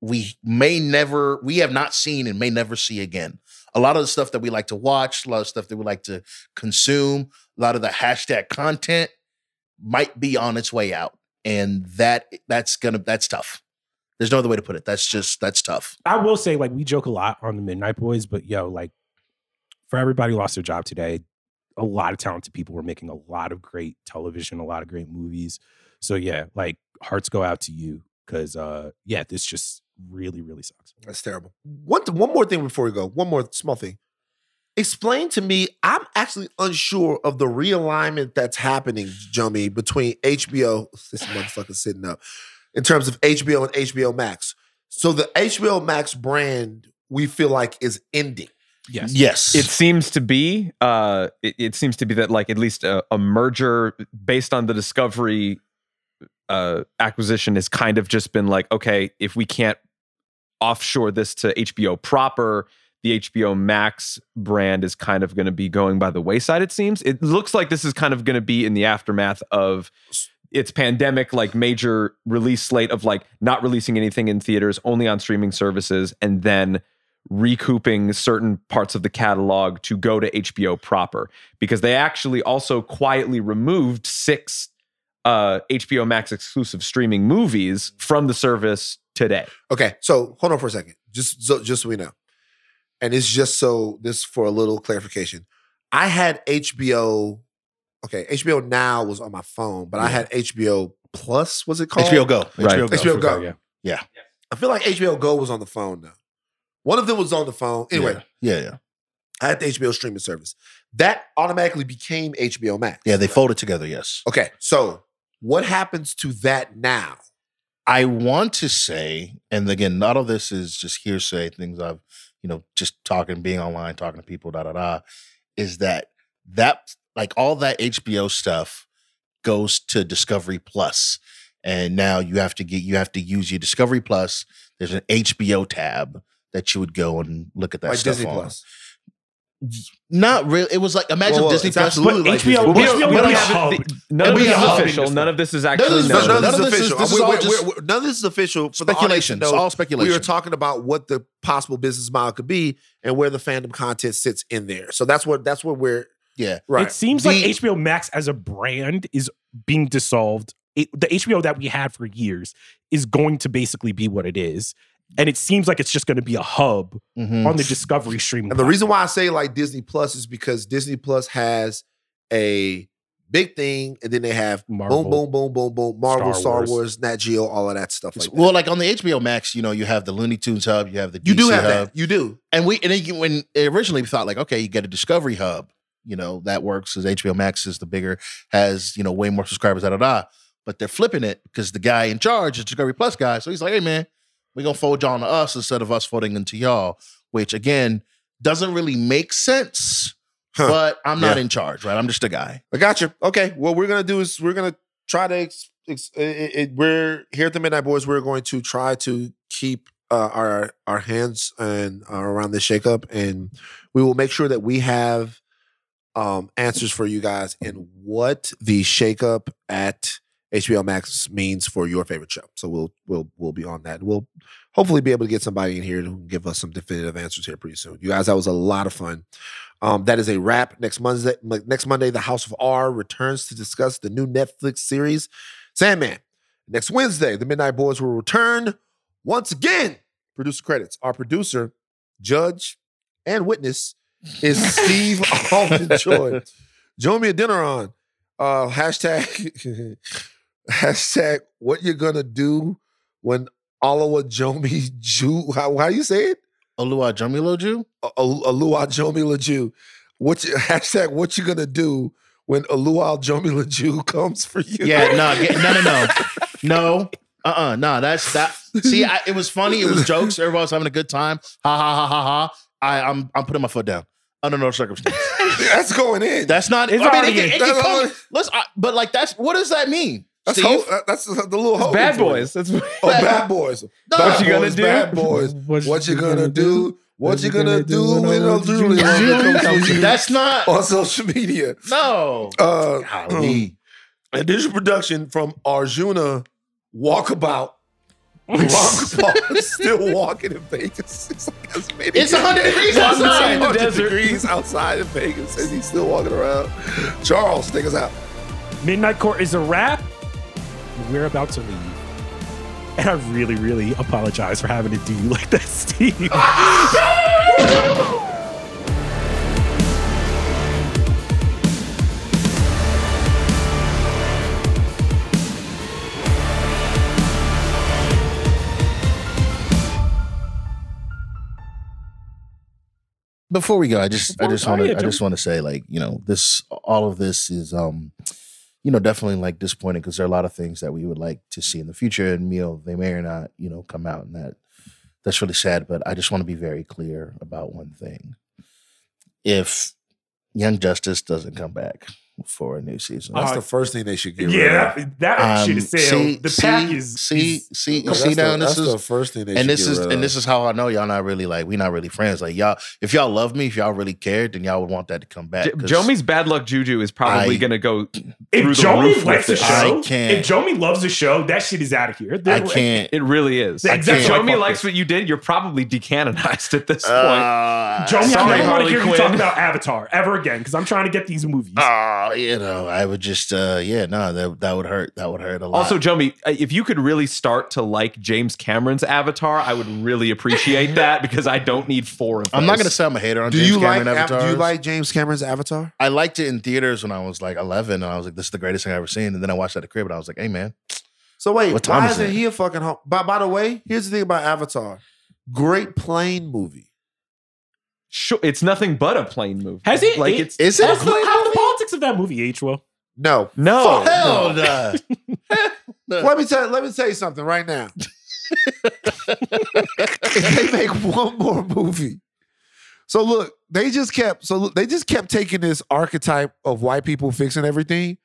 we may never, we have not seen and may never see again. A lot of the stuff that we like to watch, a lot of stuff that we like to consume, a lot of the hashtag content might be on its way out. And that that's gonna that's tough. There's no other way to put it. That's just that's tough. I will say, like, we joke a lot on the Midnight Boys, but yo, like, for everybody who lost their job today, a lot of talented people were making a lot of great television, a lot of great movies. So yeah, like, hearts go out to you because, uh, yeah, this just really, really sucks. That's terrible. One, one more thing before we go. One more small thing. Explain to me. I'm actually unsure of the realignment that's happening, Jomi, between HBO. [LAUGHS] This motherfucker sitting up in terms of HBO and HBO Max. So the HBO Max brand we feel like is ending. Yes. Yes. It seems to be. Uh, it, it seems to be that like at least a, a merger based on the Discovery uh, acquisition has kind of just been like, okay, if we can't offshore this to HBO proper, the HBO Max brand is kind of going to be going by the wayside. It seems. It looks like this is kind of going to be in the aftermath of its pandemic like major release slate of like not releasing anything in theaters only on streaming services and then recouping certain parts of the catalog to go to HBO proper because they actually also quietly removed six uh, HBO Max exclusive streaming movies from the service today. Okay, so hold on for a second, just so just so we know, and it's just so this for a little clarification. I had HBO. Okay, HBO Now was on my phone, but I had HBO Plus. Was it called HBO Go. Right. HBO Go. HBO Go. Yeah. Yeah. I feel like HBO Go was on the phone now. One of them was on the phone. Anyway, Yeah. Yeah. Yeah. I had the HBO streaming service. That automatically became HBO Max. Yeah. They folded together. Yes. Okay, so what happens to that now? I want to say, and again, none of this is just hearsay, things I've, you know, just talking, being online, talking to people, da da da, is that that like all that HBO stuff goes to Discovery Plus, and now you have to get you have to use your Discovery Plus. There's an HBO tab that you would go and look at that Like stuff Disney on. Plus. Not really. It was like imagine Well, well, Disney it's Plus. absolutely like HBO Disney HBO but would I'm be a not- hub. None of be this is hub. official. None of this is None of actually this known. None, None of of this is this is- official. this is We're- all we're- just we're- none of this is official. For the audience to Speculation. It's know, all speculation. We speculation. were talking about what the possible business model could be and where the fandom content sits in there. So that's what that's what we're Yeah. right. It seems like The- HBO Max as a brand is being dissolved. It, the HBO that we had for years is going to basically be what it is. And it seems like it's just going to be a hub Mhm. on the Discovery stream. And the reason why I say like Disney Plus is because Disney Plus has a big thing, and then they have Marvel, boom, boom, boom, boom, boom, Marvel, Star Star, Wars. Wars. Nat Geo, all of that stuff like that. well, like on the HBO Max, you know, you have the Looney Tunes hub, you have the DC you do have hub, that. You do. and we and then when originally we thought like, okay, you get a Discovery hub, you know, that works because HBO Max is the bigger, has you know way more subscribers, da da da. But they're flipping it because the guy in charge is Discovery Plus guy, so he's like, hey man, We're gonna fold y'all to us instead of us folding into y'all, which again doesn't really make sense. Huh. But I'm not Yeah. in charge, right? I'm just a guy. I got you. Okay. What we're gonna do is we're gonna try to. Ex- ex- it, it- we're here at the Midnight Boys. We're going to try to keep uh, our our hands and uh, around this shakeup, and we will make sure that we have um, answers for you guys and what the shakeup at HBO Max means for your favorite show. So we'll we'll we'll be on that. We'll hopefully be able to get somebody in here to give us some definitive answers here pretty soon. You guys, that was a lot of fun. Um, that is a wrap. Next Monday, next Monday, the House of R returns to discuss the new Netflix series Sandman. Next Wednesday, the Midnight Boys will return once again. Producer credits. Our producer, judge, and witness is Steve [LAUGHS] Joy. Join me at dinner on uh, hashtag [LAUGHS] hashtag what you're gonna do when Alawa Jomi [LAUGHS] Ju. How, how you say it? Olua Jomilo Jew? Alua Jomi Jew. What you, [LAUGHS] hashtag what you gonna do when Alua Jomi Jew [LAUGHS] comes for you? Yeah, no, get, no, no, no, no. Uh, uh no. That's that. See, I, it was funny. It was jokes. Everybody was having a good time. Ha ha ha ha ha. I, I'm I'm putting my foot down under no circumstance. that's going in. That's not. It's I mean, already it, can- in. it can That's come- already- Let's. I, but like, that's what does that mean? That's Steve? ho- that's the little It's Hogan [LAUGHS] Bad. Boys. That's Oh, bad boys. No. What you gonna boys, do? Bad boys. [LAUGHS] What, you gonna do? What you gonna do when a Julie comes for you? That's not. on social media. No. Uh, Golly. additional production from Arjuna Walkabout. Walkabout [LAUGHS] is still walking in Vegas. It's, like it's maybe- It's 100 degrees outside. 100 degrees outside in Vegas, and he's still walking around. Charles, take us out. Midnight Court is a wrap. We're about to leave. And I really, really apologize for having to do you like that, Steve. [LAUGHS] Before we go, I just I just want to I just want to say like you know this all of this is um you know definitely like disappointing because there are a lot of things that we would like to see in the future and know they may or not you know come out and that that's really sad but I just want to be very clear about one thing. If Young Justice doesn't come back for a new season That's Uh, the first thing they should get rid yeah, of. that, that shit um, is sale. see, the see, pack is see is- see you That's see the- this that's is the first thing they and should this get is rid and of. this is how I know y'all not really like we not really friends. Like y'all, if y'all love me, if y'all really cared, then y'all would want that to come back. J- Jomi's bad luck juju is probably I- going to go [CLEARS THROAT] if through the Joey roof likes the show, I can't- if Joey loves the show, that shit is out of here. I They're- can't. It really is. The If Jomi likes this. what you did, you're probably decanonized at this point. Uh, Joey, I Sorry, never want to hear you Quinn. talk about Avatar ever again because I'm trying to get these movies. Oh, you know, I would just, uh, yeah, no, that that would hurt. That would hurt a lot. Also, Jomi, uh, if you could really start to like James Cameron's Avatar, I would really appreciate [LAUGHS] that because I don't need four of those. I'm not gonna say I'm a hater on do James you like Cameron Av- do you like James Cameron's Avatar? I liked it in theaters when I was like 11, and I was like, "This is the greatest thing I've ever seen." And then I watched it at the crib, and I was like, "Hey, man, So wait, What time why is isn't it? he a fucking home? By, by the way, here's the thing about Avatar. Great plane movie. Sure, it's nothing but a plane movie. Has it? Like it- it's is it a How's the, plane how's the movie? politics of that movie age well? No. no. hell [LAUGHS] no." Let me tell let me tell you something right now. if [LAUGHS] they make one more movie. So look, they just kept so look, they just kept taking this archetype of white people fixing everything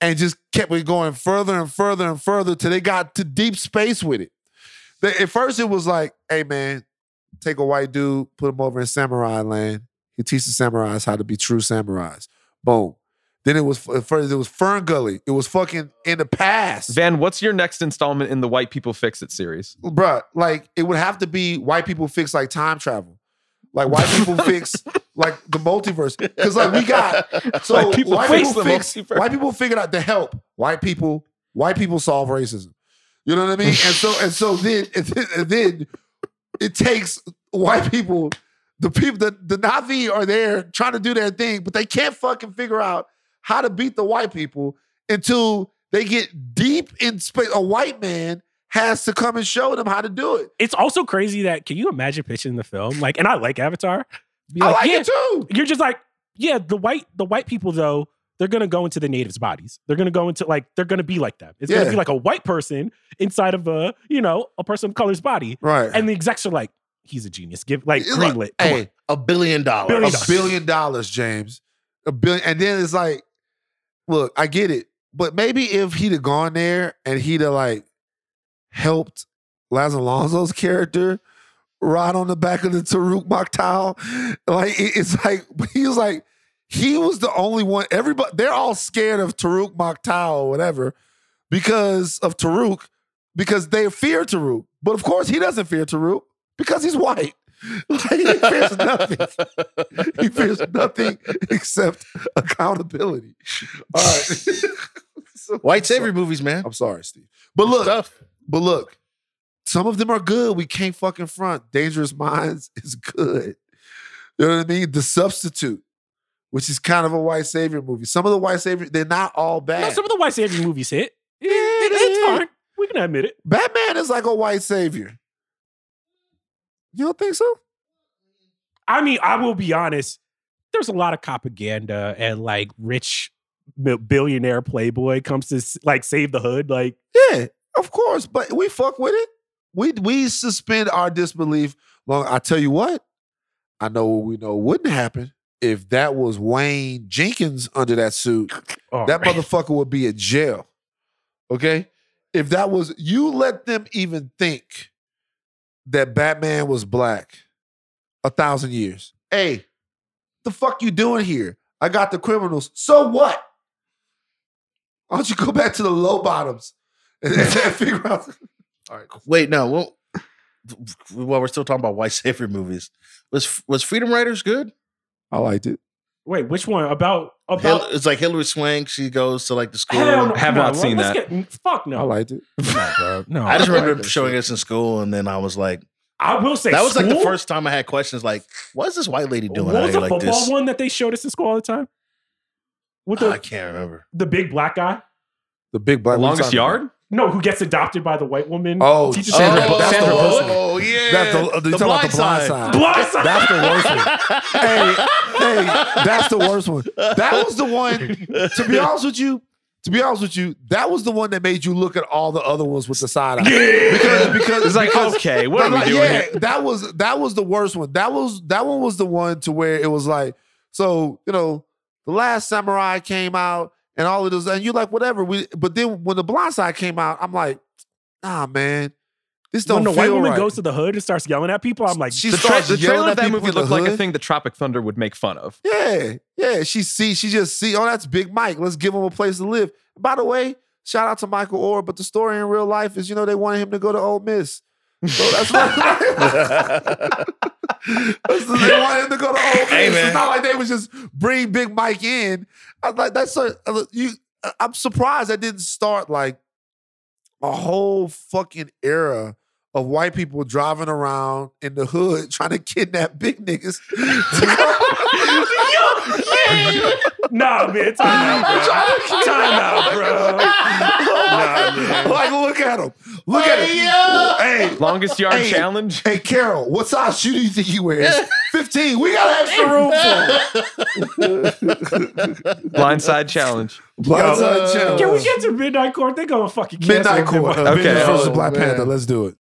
and just kept it going further and further and further till they got to deep space with it. They, at first it was like, hey man, take a white dude, put him over in samurai land. He teaches samurais how to be true samurais. Boom. Then it was first it was Fern Gully. It was fucking in the past. Van, what's your next installment in the White People Fix It series? bruh, like it would have to be white people fix like time travel. Like white people [LAUGHS] fix like the multiverse. Because like we got [LAUGHS] so White white people people, fix the fix multiverse. white people figured out to help white people, white people solve racism. You know what I mean? and so and so then and [LAUGHS] then, and then it takes white people, the people the, the Na'vi are there trying to do their thing, but they can't fucking figure out how to beat the white people until they get deep in space. A white man has to come and show them how to do it. It's also crazy that can you imagine pitching the film like, and I like Avatar. Be I like yeah, it too. You're just like, yeah, the white the white people though they're gonna go into the natives' bodies. They're gonna go into like they're gonna be like them. It's gonna be like a white person inside of a you know a person of color's body. Right. And the execs are like, he's a genius. Give like It's like, greenlit. On. Hey, a billion dollars. Billion a billion dollars, James. A billion, and then it's like, look, I get it, but maybe if he'd have gone there and he'd have like helped Laz Alonso's character ride on the back of the Toruk Makto, like it- it's like [LAUGHS] he was like he was the only one. Everybody, they're all scared of Toruk Makto or whatever because of Toruk, because they fear Toruk. But of course, he doesn't fear Toruk because he's white. [LAUGHS] Like, he fears nothing. He fears nothing except accountability. All right. [LAUGHS] So- White savior movies, man. I'm sorry, Steve. But look, Stuff. but look, some of them are good. We can't fucking front. Dangerous Minds [LAUGHS] is good. You know what I mean? The Substitute, which is kind of a white savior movie. Some of the white savior, they're not all bad. No, some of the white savior movies hit. Yeah, It- it's fine. We can admit it. Batman is like a white savior. You don't think so? I mean, I will be honest. There's a lot of propaganda and like rich billionaire playboy comes to like save the hood. Like, Yeah, of course. But we fuck with it. We we suspend our disbelief. Long. I tell you what, I know what we know wouldn't happen if that was Wayne Jenkins under that suit. [LAUGHS] oh, that man. motherfucker would be in jail. Okay? If that was you let them even think that Batman was black a thousand years. Hey, the fuck you doing here? I got the criminals. So what? Why don't you go back to the low bottoms and, and figure out? [LAUGHS] All right. Wait, no. Well, while we're still talking about white [LAUGHS] savior movies, was was Freedom Writers good? I liked it. Wait, which one? About Hil- it's like Hilary Swank. She goes to like the school. hell no, Have come not on, seen let's that. Get, fuck no. I liked it. [LAUGHS] no, bro. No. I just I like remember that showing shit. us in school, and then I was like, I will say that was like the first time I had questions like, what is this white lady doing What was the like football this? one that they showed us in school all the time? With the I can't remember. the big black guy? The big black The longest yard. about? Yard? No, who gets adopted by the white woman? Oh, Teaches Sandra him- Bu- that's Sandra the worst Bullock. one. yeah. That's the, uh, you talking about the blind side. Blind Side. That's the worst one. hey, hey, that's the worst one. That was the one. To be honest with you, to be honest with you, that was the one that made you look at all the other ones with the side eye. Because because It's like, because- okay, what are we like, doing yeah, here? that was that was the worst one. That was that one was the one to where it was like, so you know, the last samurai came out and all of this, and you're like, whatever. We but then when the blind side came out, I'm like, nah, man, this don't when the feel white woman right. goes to the hood and starts yelling at people, I'm like, She The, tra- starts the trailer of that movie looked like a thing that Tropic Thunder would make fun of. Yeah, yeah. She see, she just see, oh, that's Big Mike. Let's give him a place to live. By the way, shout out to Michael Oher, but the story in real life is, you know, they wanted him to go to Ole Miss. So that's why [LAUGHS] That's- they wanted him to go to Ole Miss. It's not like they was just bring Big Mike in. I was like, that's so uh, you. Uh, I'm surprised that didn't start like a whole fucking era of white people driving around in the hood [LAUGHS] trying to kidnap big niggas. [LAUGHS] [LAUGHS] nah, man, time out, bro. Time out, bro. Nah, man. like, look at him. Look at him. Hey, Longest yard Hey. challenge. hey, Carol, what size shoe do you think he wears? 15. We got extra room for him. Blindside challenge. Blindside challenge. Can we get to Midnight Court? They're gonna fucking cancel Midnight him. Court. Okay. Venus versus Oh, Black man. Panther. Let's do it.